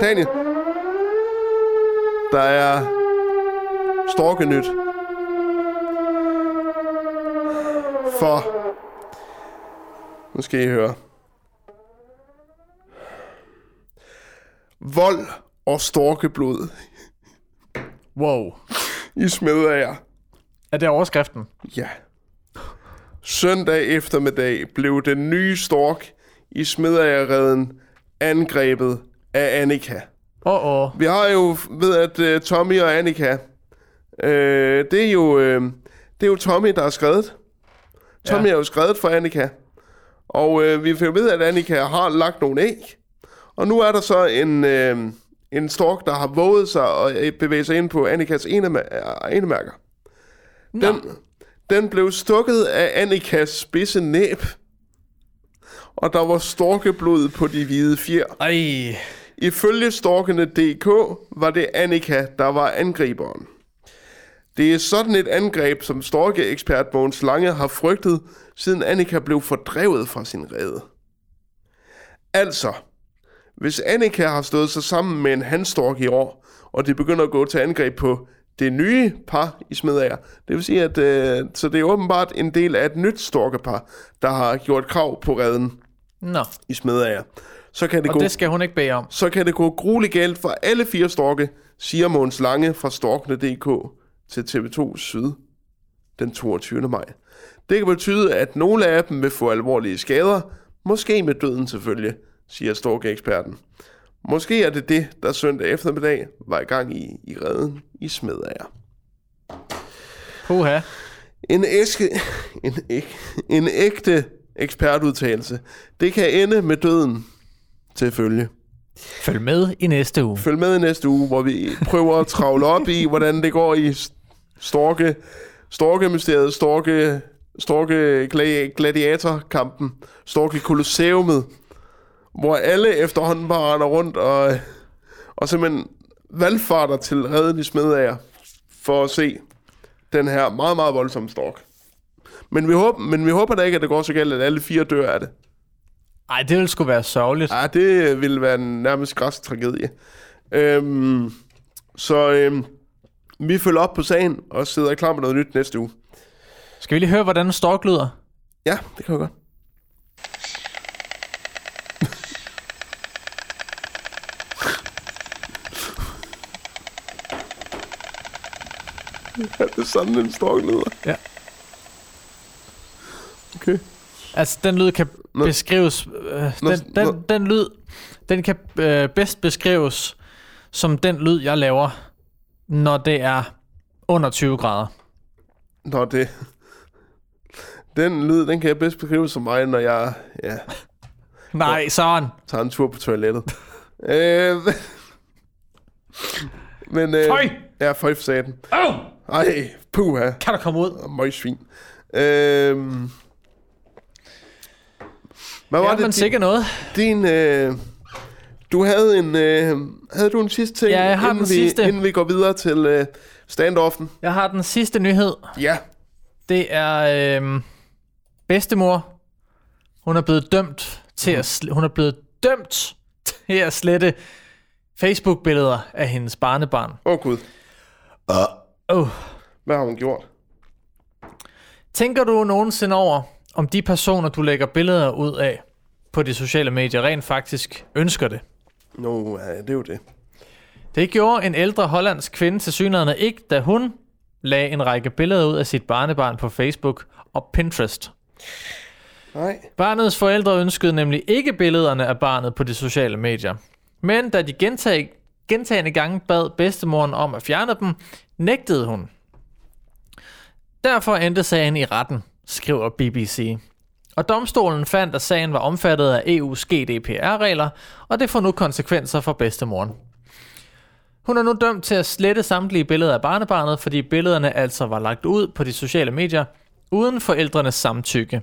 Daniel, der er storkenyt. For, nu skal I høre. Vold og storkeblod Wow. i Smedager. Er det overskriften? Ja. Søndag eftermiddag blev den nye stork i Smedagerreden angrebet af Annika. Åh, oh, åh. Oh. Vi har jo ved at uh, Tommy og Annika, øh, det er jo øh, det er jo Tommy der har skrevet. Tommy Ja. har jo skrevet for Annika. Og øh, vi får ved at Annika har lagt nogle æg. Og nu er der så en øh, en stork der har våget sig og øh, bevæge sig ind på Annikas enemær- enemærker. Den, den blev stukket af Annikas spidse næb. og der var storkeblod på de hvide fjer. Ej, Ifølge storkene.dk var det Annika, der var angriberen. Det er sådan et angreb, som storkeekspert Mogens Lange har frygtet, siden Annika blev fordrevet fra sin rede. Altså, hvis Annika har stået sig sammen med en handstork i år, og det begynder at gå til angreb på det nye par i Smedager, det vil sige, at øh, så det er åbenbart en del af et nyt storkepar, der har gjort krav på redden nå. i Smedager. Så kan det Og gå det skal hun ikke bede om. så kan det gå grueligt galt for alle fire storke, siger Måns Lange fra Storkene.dk til TV2 Syd den 22. maj. Det kan betyde, at nogle af dem vil få alvorlige skader, måske med døden selvfølgelig, siger storkeeksperten. Måske er det det, der søndag eftermiddag var i gang i, i redden i Smedager. Puha. En, æske, en, æg, en ægte ekspertudtalelse. Det kan ende med døden til følge. Følg med i næste uge. Følg med i næste uge, hvor vi prøver at travle op i, hvordan det går i Storke, Storke-mysteriet, Storke, Storke gla- gladiatorkampen, Storke Kolosseumet, hvor alle efterhånden bare render rundt og, og simpelthen valgfarter til redden i Smedager for at se den her meget, meget voldsomme stork. Men vi, håber, men vi håber da ikke, at det går så galt, at alle fire dør af det. Ej, det ville sgu være sørgeligt. Ja, det ville være en nærmest græs tragedie. Øhm, så øhm, vi følger op på sagen og sidder klar med noget nyt næste uge. Skal vi lige høre, hvordan stork lyder? Ja, det kan vi godt. ja, det sådan, en stork lyder. Ja. Okay. Altså, den lyd kan Nå. beskrives... Øh, Nå, den, den, nå. den lyd, den kan øh, bedst beskrives som den lyd, jeg laver, når det er under 20 grader. Nå, det... Den lyd, den kan jeg bedst beskrive som mig, når jeg ja, Nej, sådan. tager en tur på toilettet. øh, men... Øh, Føj! Ja, føj for satan. Oh! Ej, puha. Kan du komme ud? Møgsvin. Øhm, hvad var Ja, det, din, sikkert noget. din øh, du havde en, øh, havde du en sidste ting, Ja, jeg har inden, den vi, sidste. inden vi går videre til øh, standoffen? Jeg har den sidste nyhed. Ja, Det er øh, bedstemor. Hun er blevet dømt til at sl- hun er blevet dømt til at slette Facebook-billeder af hendes barnebarn. åh oh, gud. Oh. Hvad har hun gjort? Tænker du nogensinde over, om de personer, du lægger billeder ud af på de sociale medier, rent faktisk ønsker det? Nå, ja, det er jo det. Det gjorde en ældre hollandsk kvinde til synligheden ikke, da hun lagde en række billeder ud af sit barnebarn på Facebook og Pinterest. Nej. Barnets forældre ønskede nemlig ikke billederne af barnet på de sociale medier. Men da de gentag, gentagende gange bad bedstemoren om at fjerne dem, nægtede hun. Derfor endte sagen i retten, skriver BBC. Og domstolen fandt, at sagen var omfattet af EU's GDPR-regler, og det får nu konsekvenser for bedstemoren. Hun er nu dømt til at slette samtlige billeder af barnebarnet, fordi billederne altså var lagt ud på de sociale medier uden forældrenes samtykke.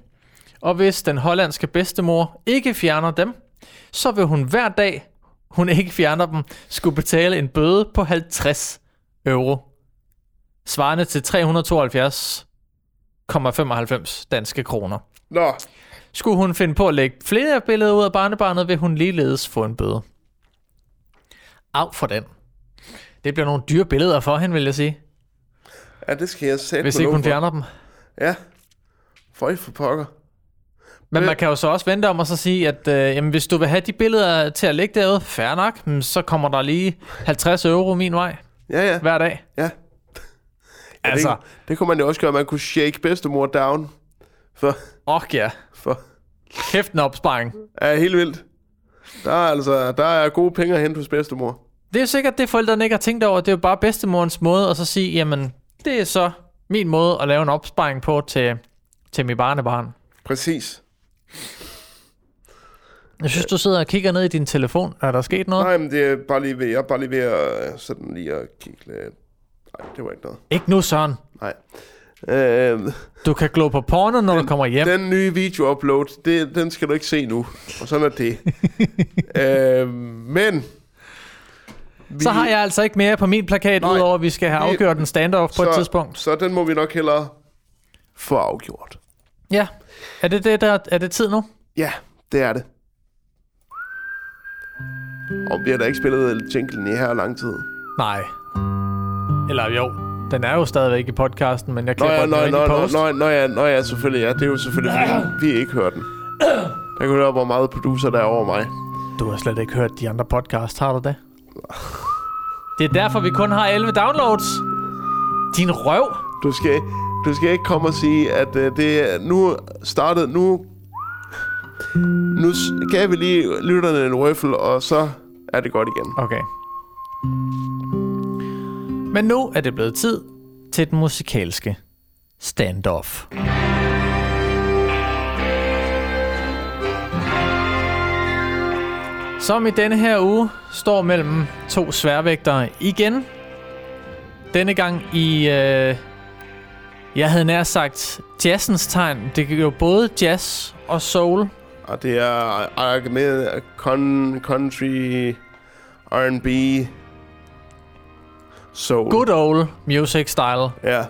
Og hvis den hollandske bedstemor ikke fjerner dem, så vil hun hver dag, hun ikke fjerner dem, skulle betale en bøde på 50 euro. Svarende til 372,95 danske kroner. Nå, Skulle hun finde på at lægge flere billeder ud af barnebarnet, vil hun ligeledes få en bøde. Af for den. Det bliver nogle dyre billeder for hende, vil jeg sige, ja, det skal jeg sætte hvis ikke hun fjerner dem. Ja. Føj for pokker. Men Men- man kan jo så også vente om og så sige, at øh, jamen, hvis du vil have de billeder til at ligge derude, fair nok, så kommer der lige 50 euro min vej Ja, ja. hver dag. ja. Altså, Det, det kunne man jo også gøre. Man kunne shake bedstemor down. For, åh ja, for, kæft en opsparing. ja, helt vildt. Der er altså, der er gode penge at hente hos bedstemor. Det er jo sikkert det, forældrene ikke har tænkt over. Det er jo bare bedstemorens måde at så sige, jamen, det er så min måde at lave en opsparing på til, til mit barnebarn. Præcis. Jeg synes, du sidder og kigger ned i din telefon. Er der sket noget? Nej, men det er bare lige ved, jeg er bare lige ved at øh, sådan lige at kigge lidt. Nej, det var ikke noget. Ikke nu, Søren. Nej. Øh, Du kan glo på porno, når du kommer hjem. den nye video-upload, det, den skal du ikke se nu. Og sådan er det. øh, men... Vi, Så har jeg altså ikke mere på min plakat, Nej. udover at vi skal have Vi- afgjort en standoff på et tidspunkt. Så den må vi nok hellere få afgjort. Ja. Er det, det der, er det tid nu? Ja, det er det. Og vi har da ikke spillet jinglen i her lang tid. Nej. Eller jo, den er jo stadigvæk i podcasten, men jeg klipper ja, den nå, jo ind i nå, nå, post. nå, nå, ja, nå ja, selvfølgelig. Ja, det er jo selvfølgelig, fordi vi ikke hører den. Der kan du høre, hvor meget producer der er over mig. Du har slet ikke hørt de andre podcasts, har du det? Det er derfor, vi kun har 11 downloads. Din røv. Du skal, du skal ikke komme og sige, at uh, det er nu startet, nu, nu gav vi lige lytterne en røffel, og så er det godt igen. Okay. Men nu er det blevet tid til den musikalske standoff. Som i denne her uge står mellem to sværvægtere igen. Denne gang i, øh, jeg havde nær sagt jazzens tegn. Det er jo både jazz og soul. Og det er med con, country, R&B, soul. Good old music style. Ja,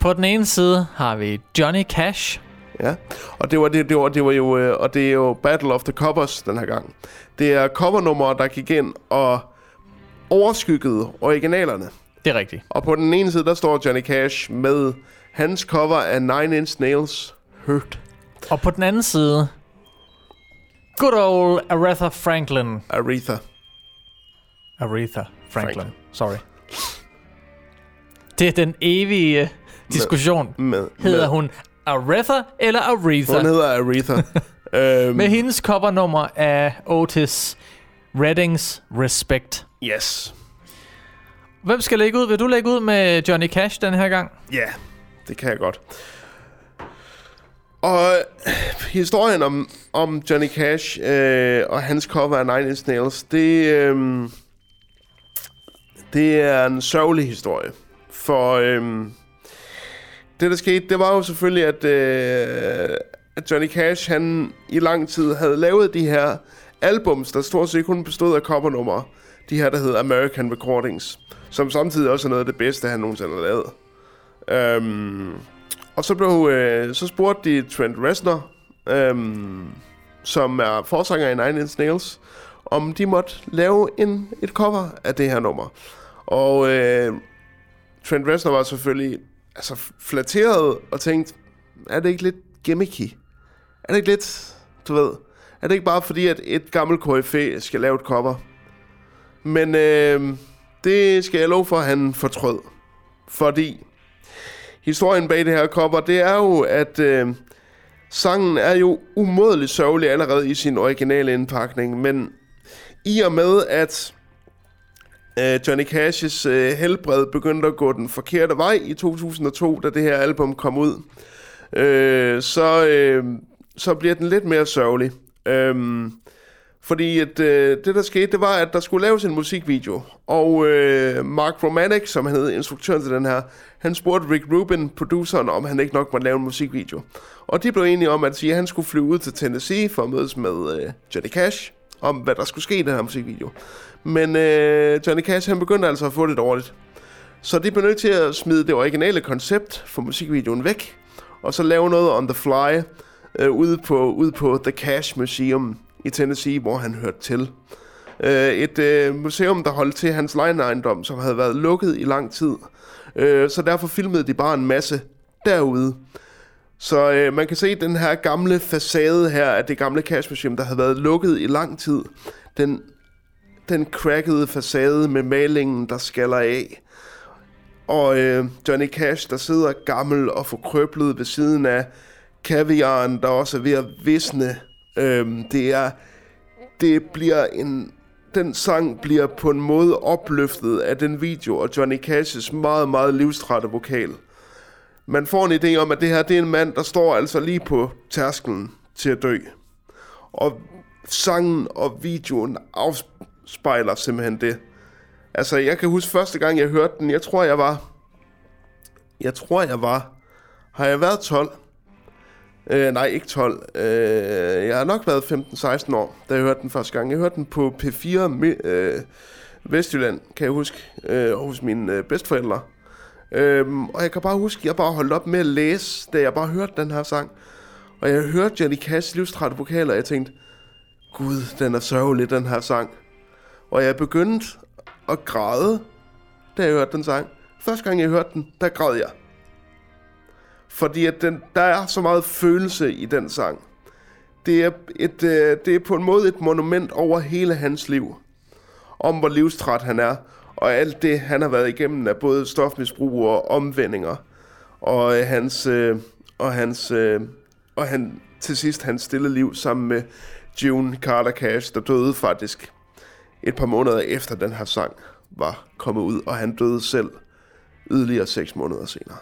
På den ene side har vi Johnny Cash. ja. Og det var, det, det var, det var jo, øh, og det er jo Battle of the Covers den her gang. Det er covernumre, der gik ind og overskyggede originalerne. Det er rigtigt. Og på den ene side, der står Johnny Cash med hans cover af Nine Inch Nails Hurt Og på den anden side, good old Aretha Franklin. Aretha. Aretha Franklin. Franklin. Sorry. Det er den evige diskussion. Med, Hedder med, hun Aretha eller Aretha? Hun hedder Aretha. øhm, Med hendes covernummer af Otis Reddings Respect. yes. Hvem skal lægge ud? Vil du lægge ud med Johnny Cash den her gang? Ja, yeah, det kan jeg godt. Og øh, historien om, om Johnny Cash øh, og hans cover af Nine Inch Nails, det, øh, det er en sørgelig historie. For øh, det, der skete, det var jo selvfølgelig, at, øh, at Johnny Cash, han i lang tid havde lavet de her albums, der stort set kun bestod af covernumre. De her, der hedder American Recordings. Som samtidig også er noget af det bedste, han nogensinde har lavet. Øh, og så blev øh, så spurgte de Trent Reznor, øh, som er forsanger i Nine Inch Nails, om de måtte lave en, et cover af det her nummer. Og øh, Trent Reznor var selvfølgelig altså, flatteret og tænkte, er det ikke lidt gimmicky? Er det ikke lidt, du ved, er det ikke bare fordi, at et gammelt KFA skal lave et cover? Men øh, det skal jeg love for, at han fortrød. Fordi historien bag det her cover, det er jo, at øh, sangen er jo umådeligt sørgelig allerede i sin originale indpakning, men i og med, at øh, Johnny Cash's øh, helbred begyndte at gå den forkerte vej i 2002, da det her album kom ud, øh, så, øh, så bliver den lidt mere sørgelig. Øh, fordi at, øh, det, der skete, det var, at der skulle laves en musikvideo. Og øh, Mark Romanek, som han hed, instruktøren til den her, han spurgte Rick Rubin, produceren, om han ikke nok måtte lave en musikvideo. Og de blev enige om at sige, at han skulle flyve ud til Tennessee for at mødes med øh, Johnny Cash, om hvad der skulle ske i den her musikvideo. Men øh, Johnny Cash, han begyndte altså at få det dårligt. Så de blev nødt til at smide det originale koncept for musikvideoen væk, og så lave noget on the fly øh, ude, på, ude på The Cash Museum i Tennessee, hvor han hørte til. Øh, et øh, museum, der holdt til hans lejeejendom, som havde været lukket i lang tid. Øh, så derfor filmede de bare en masse derude. Så øh, man kan se den her gamle facade her af det gamle Cash Museum, der havde været lukket i lang tid. Den, den crackede facade med malingen, der skaller af. Og øh, Johnny Cash, der sidder gammel og forkrøblet ved siden af kaviaren, der også er ved at visne. Øhm, det er, det bliver en, den sang bliver på en måde opløftet af den video og Johnny Cash's meget, meget livstrætte vokal. Man får en idé om, at det her det er en mand, der står altså lige på tærskelen til at dø. Og sangen og videoen afspejler simpelthen det. Altså, jeg kan huske første gang, jeg hørte den, jeg tror, jeg var... Jeg tror, jeg var har jeg været 12. Øh, nej, ikke 12. Øh, jeg har nok været 15-16 år, da jeg hørte den første gang. Jeg hørte den på P4 Mi- øh, Vestjylland, kan jeg huske, øh, hos mine øh, bedsteforældre. Øhm, og jeg kan bare huske, at jeg bare holdt op med at læse, da jeg bare hørte den her sang. Og jeg hørte Johnny Cash livstrætte vokaler, og jeg tænkte, Gud, den er sørgelig, den her sang. Og jeg begyndte at græde, da jeg hørte den sang. Første gang jeg hørte den, der græd jeg. Fordi at den, der er så meget følelse i den sang. Det er, et, øh, det er på en måde et monument over hele hans liv. Om hvor livstræt han er. Og alt det, han har været igennem af både stofmisbrug og omvendinger. Og øh, hans, øh, og hans, øh, og han, til sidst hans stille liv sammen med June Carter Cash, der døde faktisk et par måneder efter den her sang var kommet ud, og han døde selv yderligere seks måneder senere.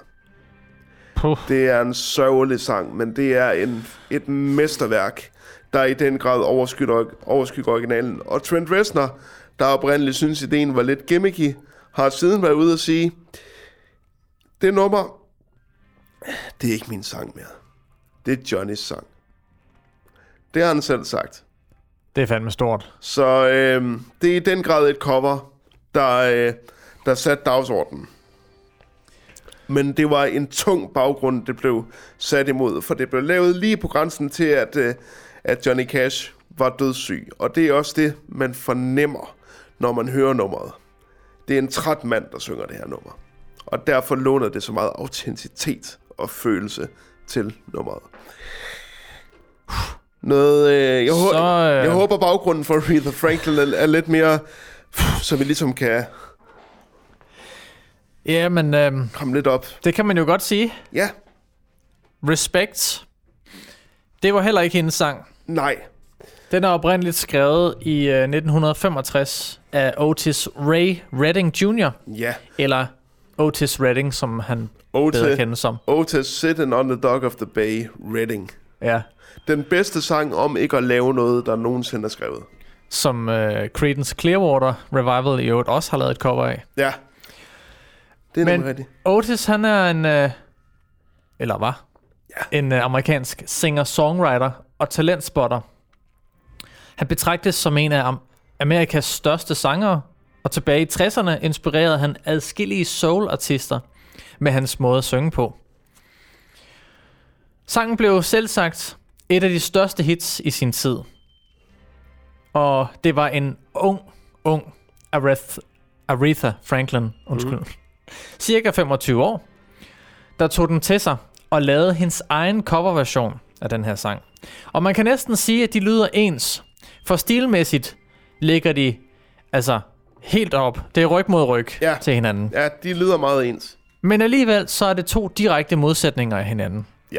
Puh. Det er en sørgelig sang, men det er en, et mesterværk, der i den grad overskygger, overskygger originalen. Og Trent Reznor, der oprindeligt synes, ideen var lidt gimmicky, har siden været ude at sige, det nummer, det er ikke min sang mere. Det er Johnnys sang. Det har han selv sagt. Det er fandme stort. Så øh, det er i den grad et cover, der, øh, der satte dagsordenen. Men det var en tung baggrund, det blev sat imod, for det blev lavet lige på grænsen til, at, øh, at Johnny Cash var dødssyg. Og det er også det, man fornemmer, når man hører nummeret. Det er en træt mand, der synger det her nummer. Og derfor låner det så meget autenticitet og følelse til nummeret. Noget, øh, jeg, Så, øh, jeg håber baggrunden for Aretha Franklin er, er lidt mere, så vi ligesom kan Ja, men øh, komme lidt op. det kan man jo godt sige. Ja, Respect. Det var heller ikke hendes sang. nej, Den er oprindeligt skrevet i øh, 1965 af Otis Ray Redding Jr., ja. eller Otis Redding, som han Otis, bedre kendes som. Otis Sitting on the Dock of the Bay, Reading. Ja. Den bedste sang om ikke at lave noget, der nogensinde er skrevet. Som øh, Creedence Clearwater Revival i øvrigt også har lavet et cover af. Ja. Det er Men- rigtigt. Otis, han er en, øh, eller var, ja. en øh, amerikansk singer-songwriter og talentspotter. Han betragtes som en af Am- Amerikas største sangere, og tilbage i 60'erne inspirerede han adskillige soul-artister med hans måde at synge på. Sangen blev selv sagt et af de største hits i sin tid. Og det var en ung, ung Aretha, Aretha Franklin, undskyld, mm. Cirka 25 år, der tog den til sig og lavede hendes egen coverversion af den her sang. Og man kan næsten sige, at de lyder ens, for stilmæssigt ligger de altså helt op. Det er ryg mod ryg Ja. til hinanden. Ja, de lyder meget ens. Men alligevel så er det to direkte modsætninger af hinanden. Ja.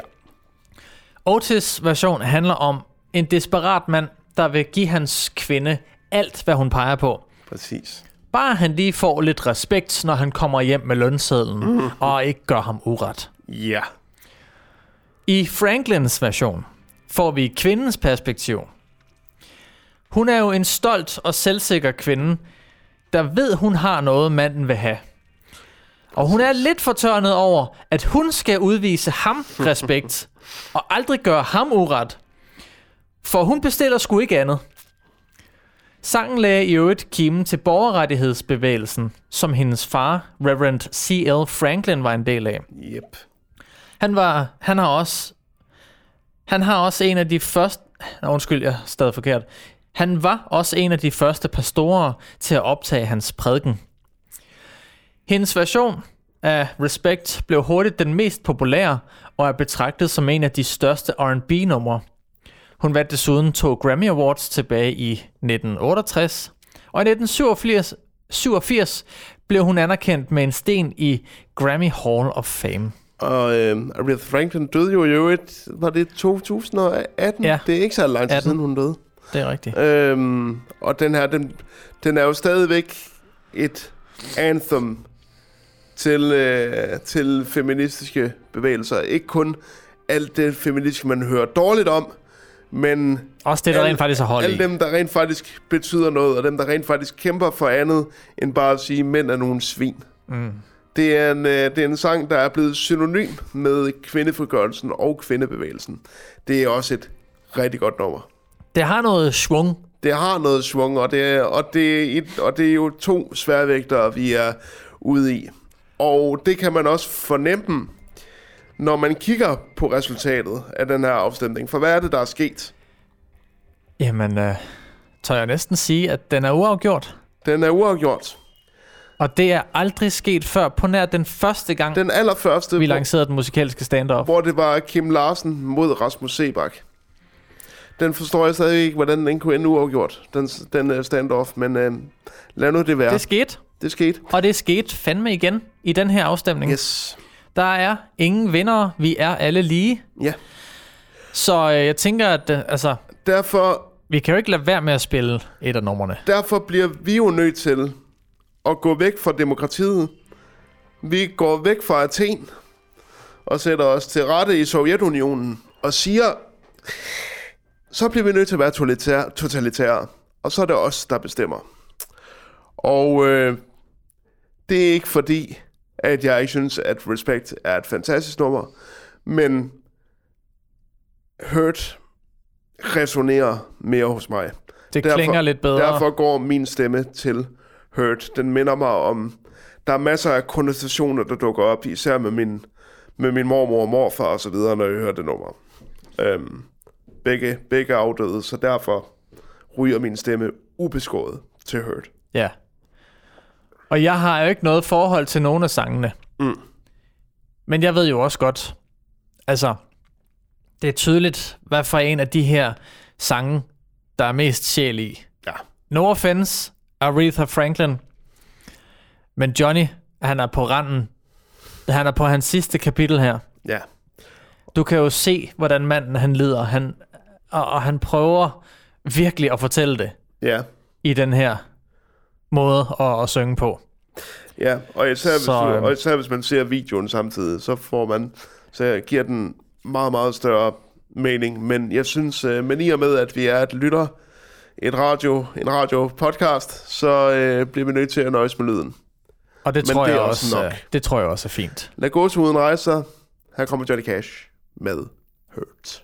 Otis version handler om en desperat mand, der vil give hans kvinde alt, hvad hun peger på. Præcis. Bare han lige får lidt respekt, når han kommer hjem med lønsedlen, mm. og ikke gør ham uret. Ja. I Franklins version får vi kvindens perspektiv. Hun er jo en stolt og selvsikker kvinde, der ved, hun har noget, manden vil have. Og hun er lidt fortørnet over, at hun skal udvise ham respekt, og aldrig gøre ham uret. For hun bestiller sgu ikke andet. Sangen lagde i øvrigt kimen til borgerrettighedsbevægelsen, som hendes far, Reverend C.L. Franklin, var en del af. Yep. Han var, han har også, han har også en af de første, Nå, undskyld, jeg er stadig forkert. Han var også en af de første pastorer til at optage hans prædiken. Hendes version af Respect blev hurtigt den mest populære og er betragtet som en af de største R&B-numre. Hun vandt desuden to Grammy Awards tilbage i 1968, og i 1987 87 blev hun anerkendt med en sten i Grammy Hall of Fame. Og øh, Aretha Franklin døde jo i øvrigt, var det 2018? Ja. Det er ikke så lang tid 18. siden, hun døde. Det er rigtigt. Øhm, og den her, den, den er jo stadigvæk et anthem til, øh, til feministiske bevægelser. Ikke kun alt det feministiske, man hører dårligt om, men Også det, der alle- rent faktisk er hold alle dem, der rent faktisk betyder noget, og dem, der rent faktisk kæmper for andet, end bare at sige, mænd er nogle svin. Mm. Det er, en, øh, det er en sang, der er blevet synonym med kvindefrigørelsen og kvindebevægelsen. Det er også et rigtig godt nummer. Det har noget svung. Det har noget svung, og det, er, og det, er et, og det er jo to sværvægtere, vi er ude i. Og det kan man også fornemme, når man kigger på resultatet af den her afstemning. For hvad er det, der er sket? Jamen, øh, tør jeg næsten sige, at den er uafgjort. Den er uafgjort. Og det er aldrig sket før, på nær den første gang, den, allerførste, vi hvor, lancerede den musikalske stand-off. hvor det var Kim Larsen mod Rasmus Sebak. Den forstår jeg stadig ikke, hvordan den kunne ende uafgjort, den, den uh, standoff, men uh, lad nu det være. Det skete, det skete. og det skete fandme igen i den her afstemning. Yes. Der er ingen vinder, vi er alle lige. Ja. Så øh, jeg tænker, at øh, altså, Derfor, vi kan jo ikke lade være med at spille et af numrene. derfor bliver vi jo nødt til at gå væk fra demokratiet. Vi går væk fra Athen og sætter os til rette i Sovjetunionen og siger, så bliver vi nødt til at være totalitære, totalitære og så er det os, der bestemmer. Og øh, det er ikke fordi, at jeg ikke synes, at Respect er et fantastisk nummer, men Hurt resonerer mere hos mig. Det derfor, klinger lidt bedre. Derfor går min stemme til Hurt. Den minder mig om... Der er masser af konnotationer, der dukker op, især med min, med min mormor og morfar og så videre, når jeg hører det nummer. Øhm, begge, begge er afdøde, så derfor ryger min stemme ubeskåret til Hurt. Ja. Og jeg har jo ikke noget forhold til nogen af sangene. Mm. Men jeg ved jo også godt, altså, det er tydeligt, hvad for en af de her sange, der er mest sjæl i. Ja. No offense, Aretha Franklin. Men Johnny, han er på randen. Han er på hans sidste kapitel her. Ja. Du kan jo se, hvordan manden han lider. Han, og, og han prøver virkelig at fortælle det Ja. i den her måde at, at synge på. Ja, og især, hvis, Så, du, øhm, og især hvis man ser videoen samtidig, så får man, så giver den meget, meget større mening. Men jeg synes, øh, men i og med, at vi er et lytter, et radio, en radio podcast, så øh, bliver vi nødt til at nøjes med lyden. Og det, Men tror det jeg også, nok. øh, det tror jeg også er fint. Lad gå til uden rejser. Her kommer Johnny Cash med Hurt.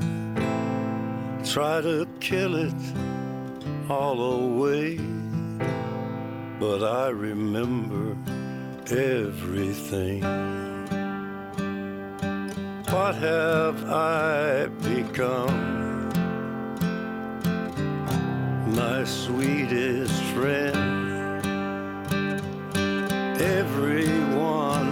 Try to kill it all away, but I remember everything. What have I become? My sweetest friend. Everyone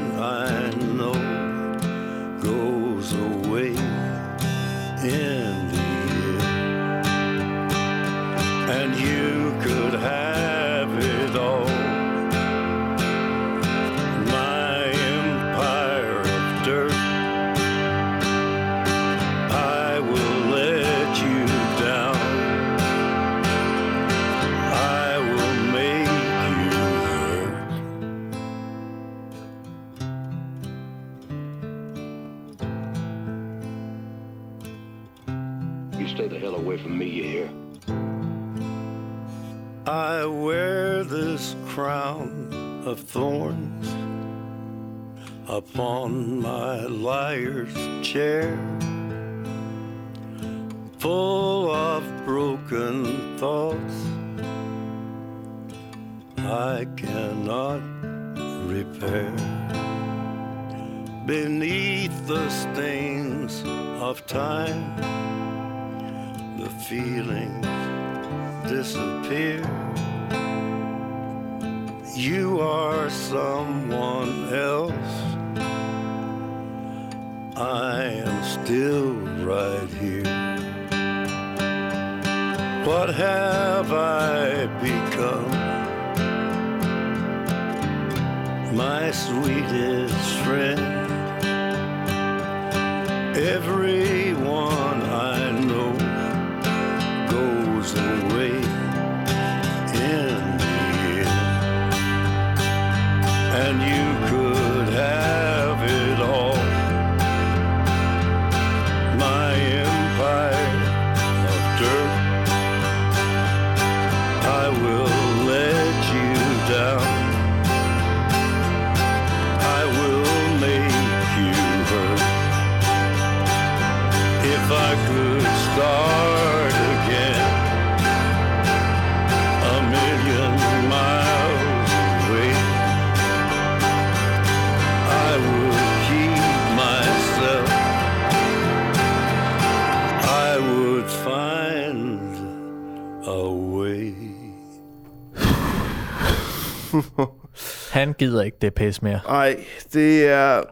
gider ikke det pis mere. Ej, det er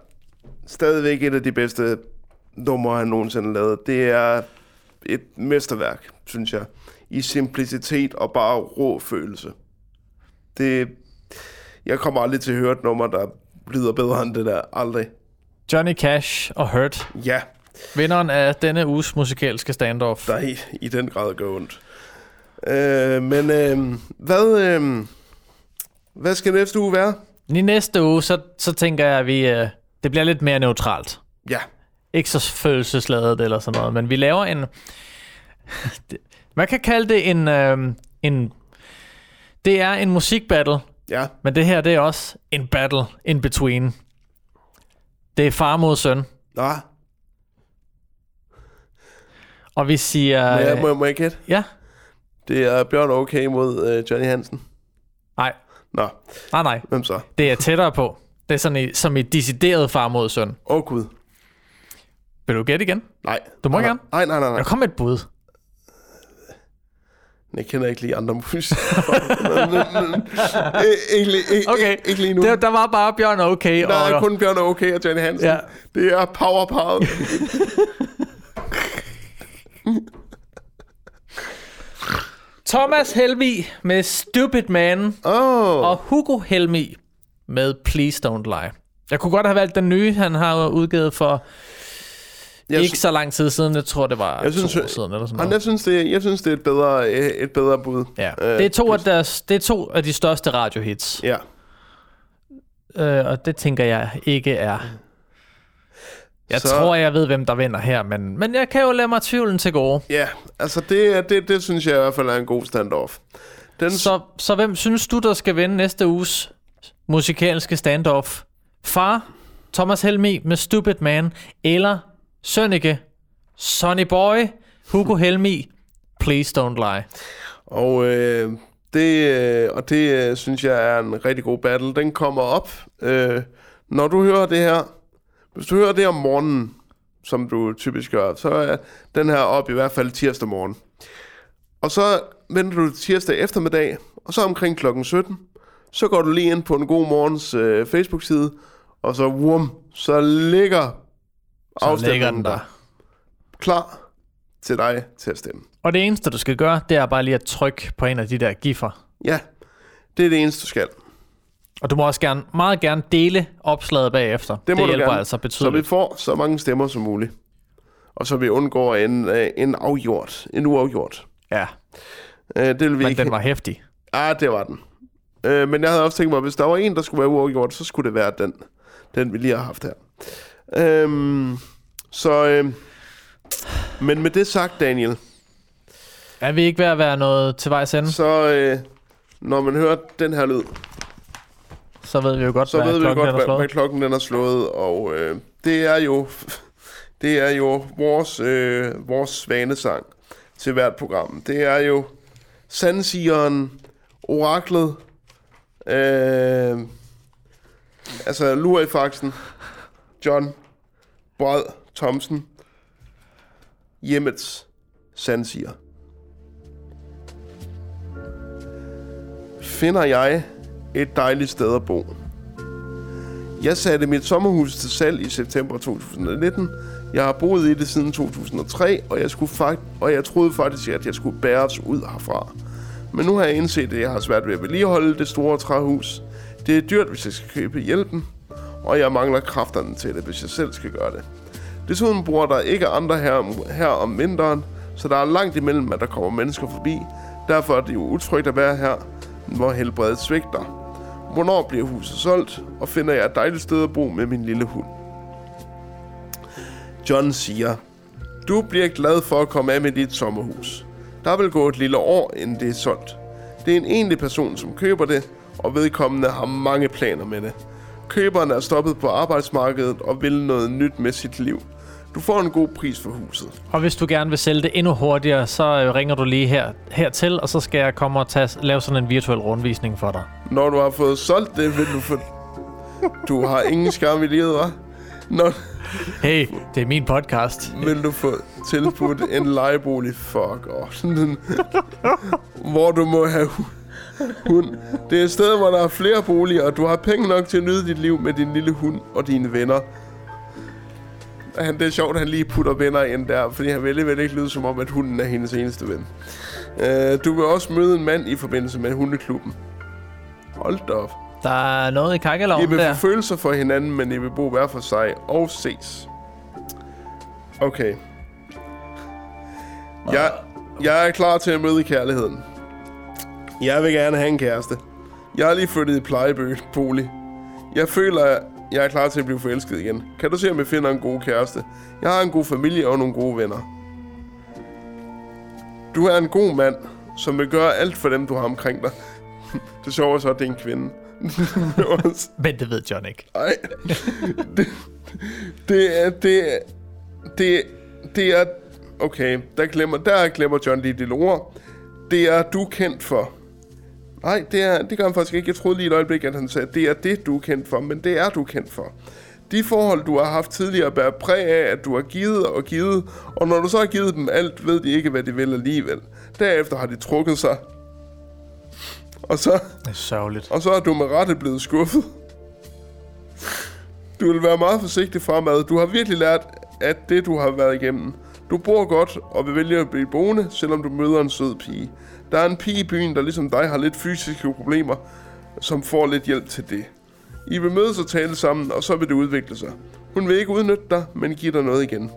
stadigvæk et af de bedste numre, han nogensinde lavet. Det er et mesterværk, synes jeg. I simplicitet og bare rå følelse. Det, jeg kommer aldrig til at høre et nummer, der lyder bedre end det der. Aldrig. Johnny Cash og Hurt. Ja, Vinderen af denne uges musikalske standoff. der i, i den grad gør ondt. Øh, men øh, hvad, øh, hvad skal næste uge være? I næste uge, så, så tænker jeg, at vi, øh, det bliver lidt mere neutralt. Ja, Ikke så følelsesladet eller sådan noget, men vi laver en... Man kan kalde det en... Øh, en det er en musikbattle, ja, men det her det er også en battle in between. Det er far mod søn, Nå, og vi siger... må, jeg, må, Øh, jeg, må jeg gætte? ja, Det er Bjørn Okay mod øh, Johnny Hansen. nej, Nå, nej, nej. hvem så? Det er tættere på. Det er sådan i, som i decideret far mod søn. Åh oh, gud. Vil du gætte igen? Nej. Du må nej, gerne. Nej, nej, nej, nej. Kom et bud. Jeg kender ikke lige andre ikke, lige- ikke, Okay, ikke, ikke lige nu. Der, der var bare Bjørn okay. Der er og, kun Bjørn Okay og Johnny Hansen. Ja. Det er powerparet. Thomas Helmi med Stupid Man, oh, og Hugo Helmi med Please Don't Lie. Jeg kunne godt have valgt den nye, han har udgivet for jeg, ikke så lang tid siden. Jeg tror, det var jeg synes, to år siden eller sådan noget. jeg, synes, det, jeg synes, det er et bedre, øh, et bedre bud. Ja. Øh, Det er, to af deres, det er to af de største radiohits, Ja. øh, og det tænker jeg ikke er... Jeg Så- tror, jeg ved, hvem der vinder her, men, men jeg kan jo lade mig tvivlen til gode. Ja, altså det, det, det synes jeg i hvert fald er en god standoff. Den, Så, så hvem synes du, der skal vinde næste uges musikalske standoff? Far, Thomas Helmi med Stupid Man, eller Sønneke, Sonny Boy, Hugo Helmi, Please Don't Lie. Og øh, det, øh, og det øh, synes jeg er en rigtig god battle. Den kommer op, øh, når du hører det her. Hvis du hører det om morgenen, som du typisk gør, så er den her op i hvert fald tirsdag morgen. Og så venter du tirsdag eftermiddag, og så omkring klokken 17, så går du lige ind på en god morgens øh, Facebook-side, og så wum, så ligger afstemningen den der. klar til dig til at stemme. Og det eneste, du skal gøre, det er bare lige at trykke på en af de der giffer. Ja, det er det eneste, du skal. Og du må også gerne, meget gerne dele opslaget bagefter. Det, må det du hjælper gerne. altså Så vi betydeligt. får så mange stemmer som muligt. Og så vi undgår en, øh, en afgjort. En uafgjort. Ja, Øh, det vil vi men ikke. den var hæftig. Ah, det var den. Øh, men jeg havde også tænkt mig, at hvis der var en, der skulle være uafgjort, så skulle det være den. Den, vi lige har haft her. Øhm, så... Øh, men med det sagt, Daniel, Er vi ikke ved at være noget til vejs ende, så øh, når man hører den her lyd, så ved vi jo godt, så hvad ved vi klokken godt, er hvad, slået. hvad klokken den er slået. Og øh, det er jo det er jo vores, øh, vores svanesang til hvert program. Det er jo sandsigeren, oraklet, øh, altså lurifaksen, John Brød Thomsen, hjemmets sandsiger. Finder jeg et dejligt sted at bo, Jeg satte mit sommerhus til salg i september 2019. Jeg har boet i det siden 2003, og jeg, skulle fakt- og jeg troede faktisk, at jeg skulle bæres ud herfra. Men nu har jeg indset, at jeg har svært ved at vedligeholde det store træhus. Det er dyrt, hvis jeg skal købe hjælpen, og jeg mangler kræfterne til det, hvis jeg selv skal gøre det. Desuden bor der ikke andre her, om- her om vinteren, så der er langt imellem, at der kommer mennesker forbi. Derfor er det jo utrygt at være her, hvor helbredet svigter. Hvornår bliver huset solgt, og finder jeg et dejligt sted at bo med min lille hund? John siger, du bliver glad for at komme af med dit sommerhus. Der vil gå et lille år, inden det er solgt. Det er en enlig person, som køber det, og vedkommende har mange planer med det. Køberen er stoppet på arbejdsmarkedet og vil noget nyt med sit liv. Du får en god pris for huset. Og hvis du gerne vil sælge det endnu hurtigere, så øh, ringer du lige her, hertil, og så skal jeg komme og tage, lave sådan en virtuel rundvisning for dig. Når du har fået solgt det, vil du få... Du har ingen skam i livet, hva'? Når Hey, det er min podcast. vil du få tilbudt en lejebolig. Fuck off. hvor du må have hu- hund. Det er et sted, hvor der er flere boliger, og du har penge nok til at nyde dit liv med din lille hund og dine venner. Han, det er sjovt, at han lige putter venner ind der, fordi han vil vel ikke lyde som om, at hunden er hendes eneste ven. Uh, du vil også møde en mand i forbindelse med hundeklubben. Hold da op. Der er noget i I kakkeloven vil der. få følelser for hinanden, men I vil bo hver for sig og ses. Okay. Jeg, jeg er klar til at møde kærligheden. Jeg vil gerne have en kæreste. Jeg er lige flyttet i plejebolig. Jeg føler, jeg er klar til at blive forelsket igen. Kan du se, om jeg finder en god kæreste? Jeg har en god familie og nogle gode venner. Du er en god mand, som vil gøre alt for dem, du har omkring dig. Det sjove er så, at det er en kvinde. Men det ved John ikke. Ej. Det, det er... Det. Det, det er... Okay, der glemmer, der glemmer John lige det ord. Det er du kendt for. Nej, det, er, det gør han faktisk ikke. Jeg troede lige et øjeblik, at han sagde, det er det, du er kendt for, men det er du kendt for. De forhold, du har haft tidligere, bærer præg af, at du har givet og givet, og når du så har givet dem alt, ved de ikke, hvad de vil alligevel. Derefter har de trukket sig. Og så, Det er sørgeligt. og så er du med rette blevet skuffet. Du vil være meget forsigtig fremad. Du har virkelig lært, at det, du har været igennem. Du bor godt og vil vælge at blive boende, selvom du møder en sød pige. Der er en pige i byen, der ligesom dig har lidt fysiske problemer, som får lidt hjælp til det. I vil mødes og tale sammen, og så vil det udvikle sig. Hun vil ikke udnytte dig, men give dig noget igen.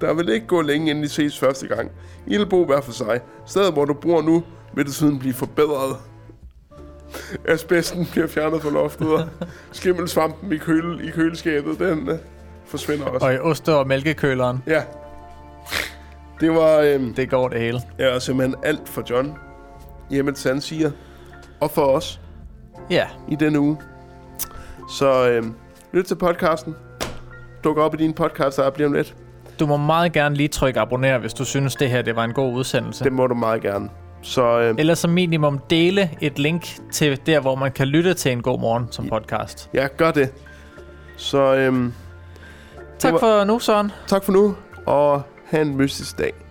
Der vil ikke gå længe, inden I ses første gang. I vil bo hver for sig. Stedet, hvor du bor nu, vil desuden blive forbedret. Asbesten bliver fjernet fra loftet, og skimmelsvampen i, køle, i køleskabet, den uh, forsvinder også. Og i oste- og mælkekøleren, Ja. Det var øhm, det går det hele. ja, simpelthen alt for John. Hjemmet Sand siger. Og for os Ja, i denne uge. Så øhm, lyt til podcasten. Duk op i din podcast app lige om lidt. du må meget gerne lige trykke abonner, hvis du synes, det her det var en god udsendelse. Det må du meget gerne. Så øhm, Eller som minimum dele et link til der, hvor man kan lytte til en god morgen som podcast. ja, gør det. Så øhm, Tak var- for nu, Søren. tak for nu, og have en mystisk.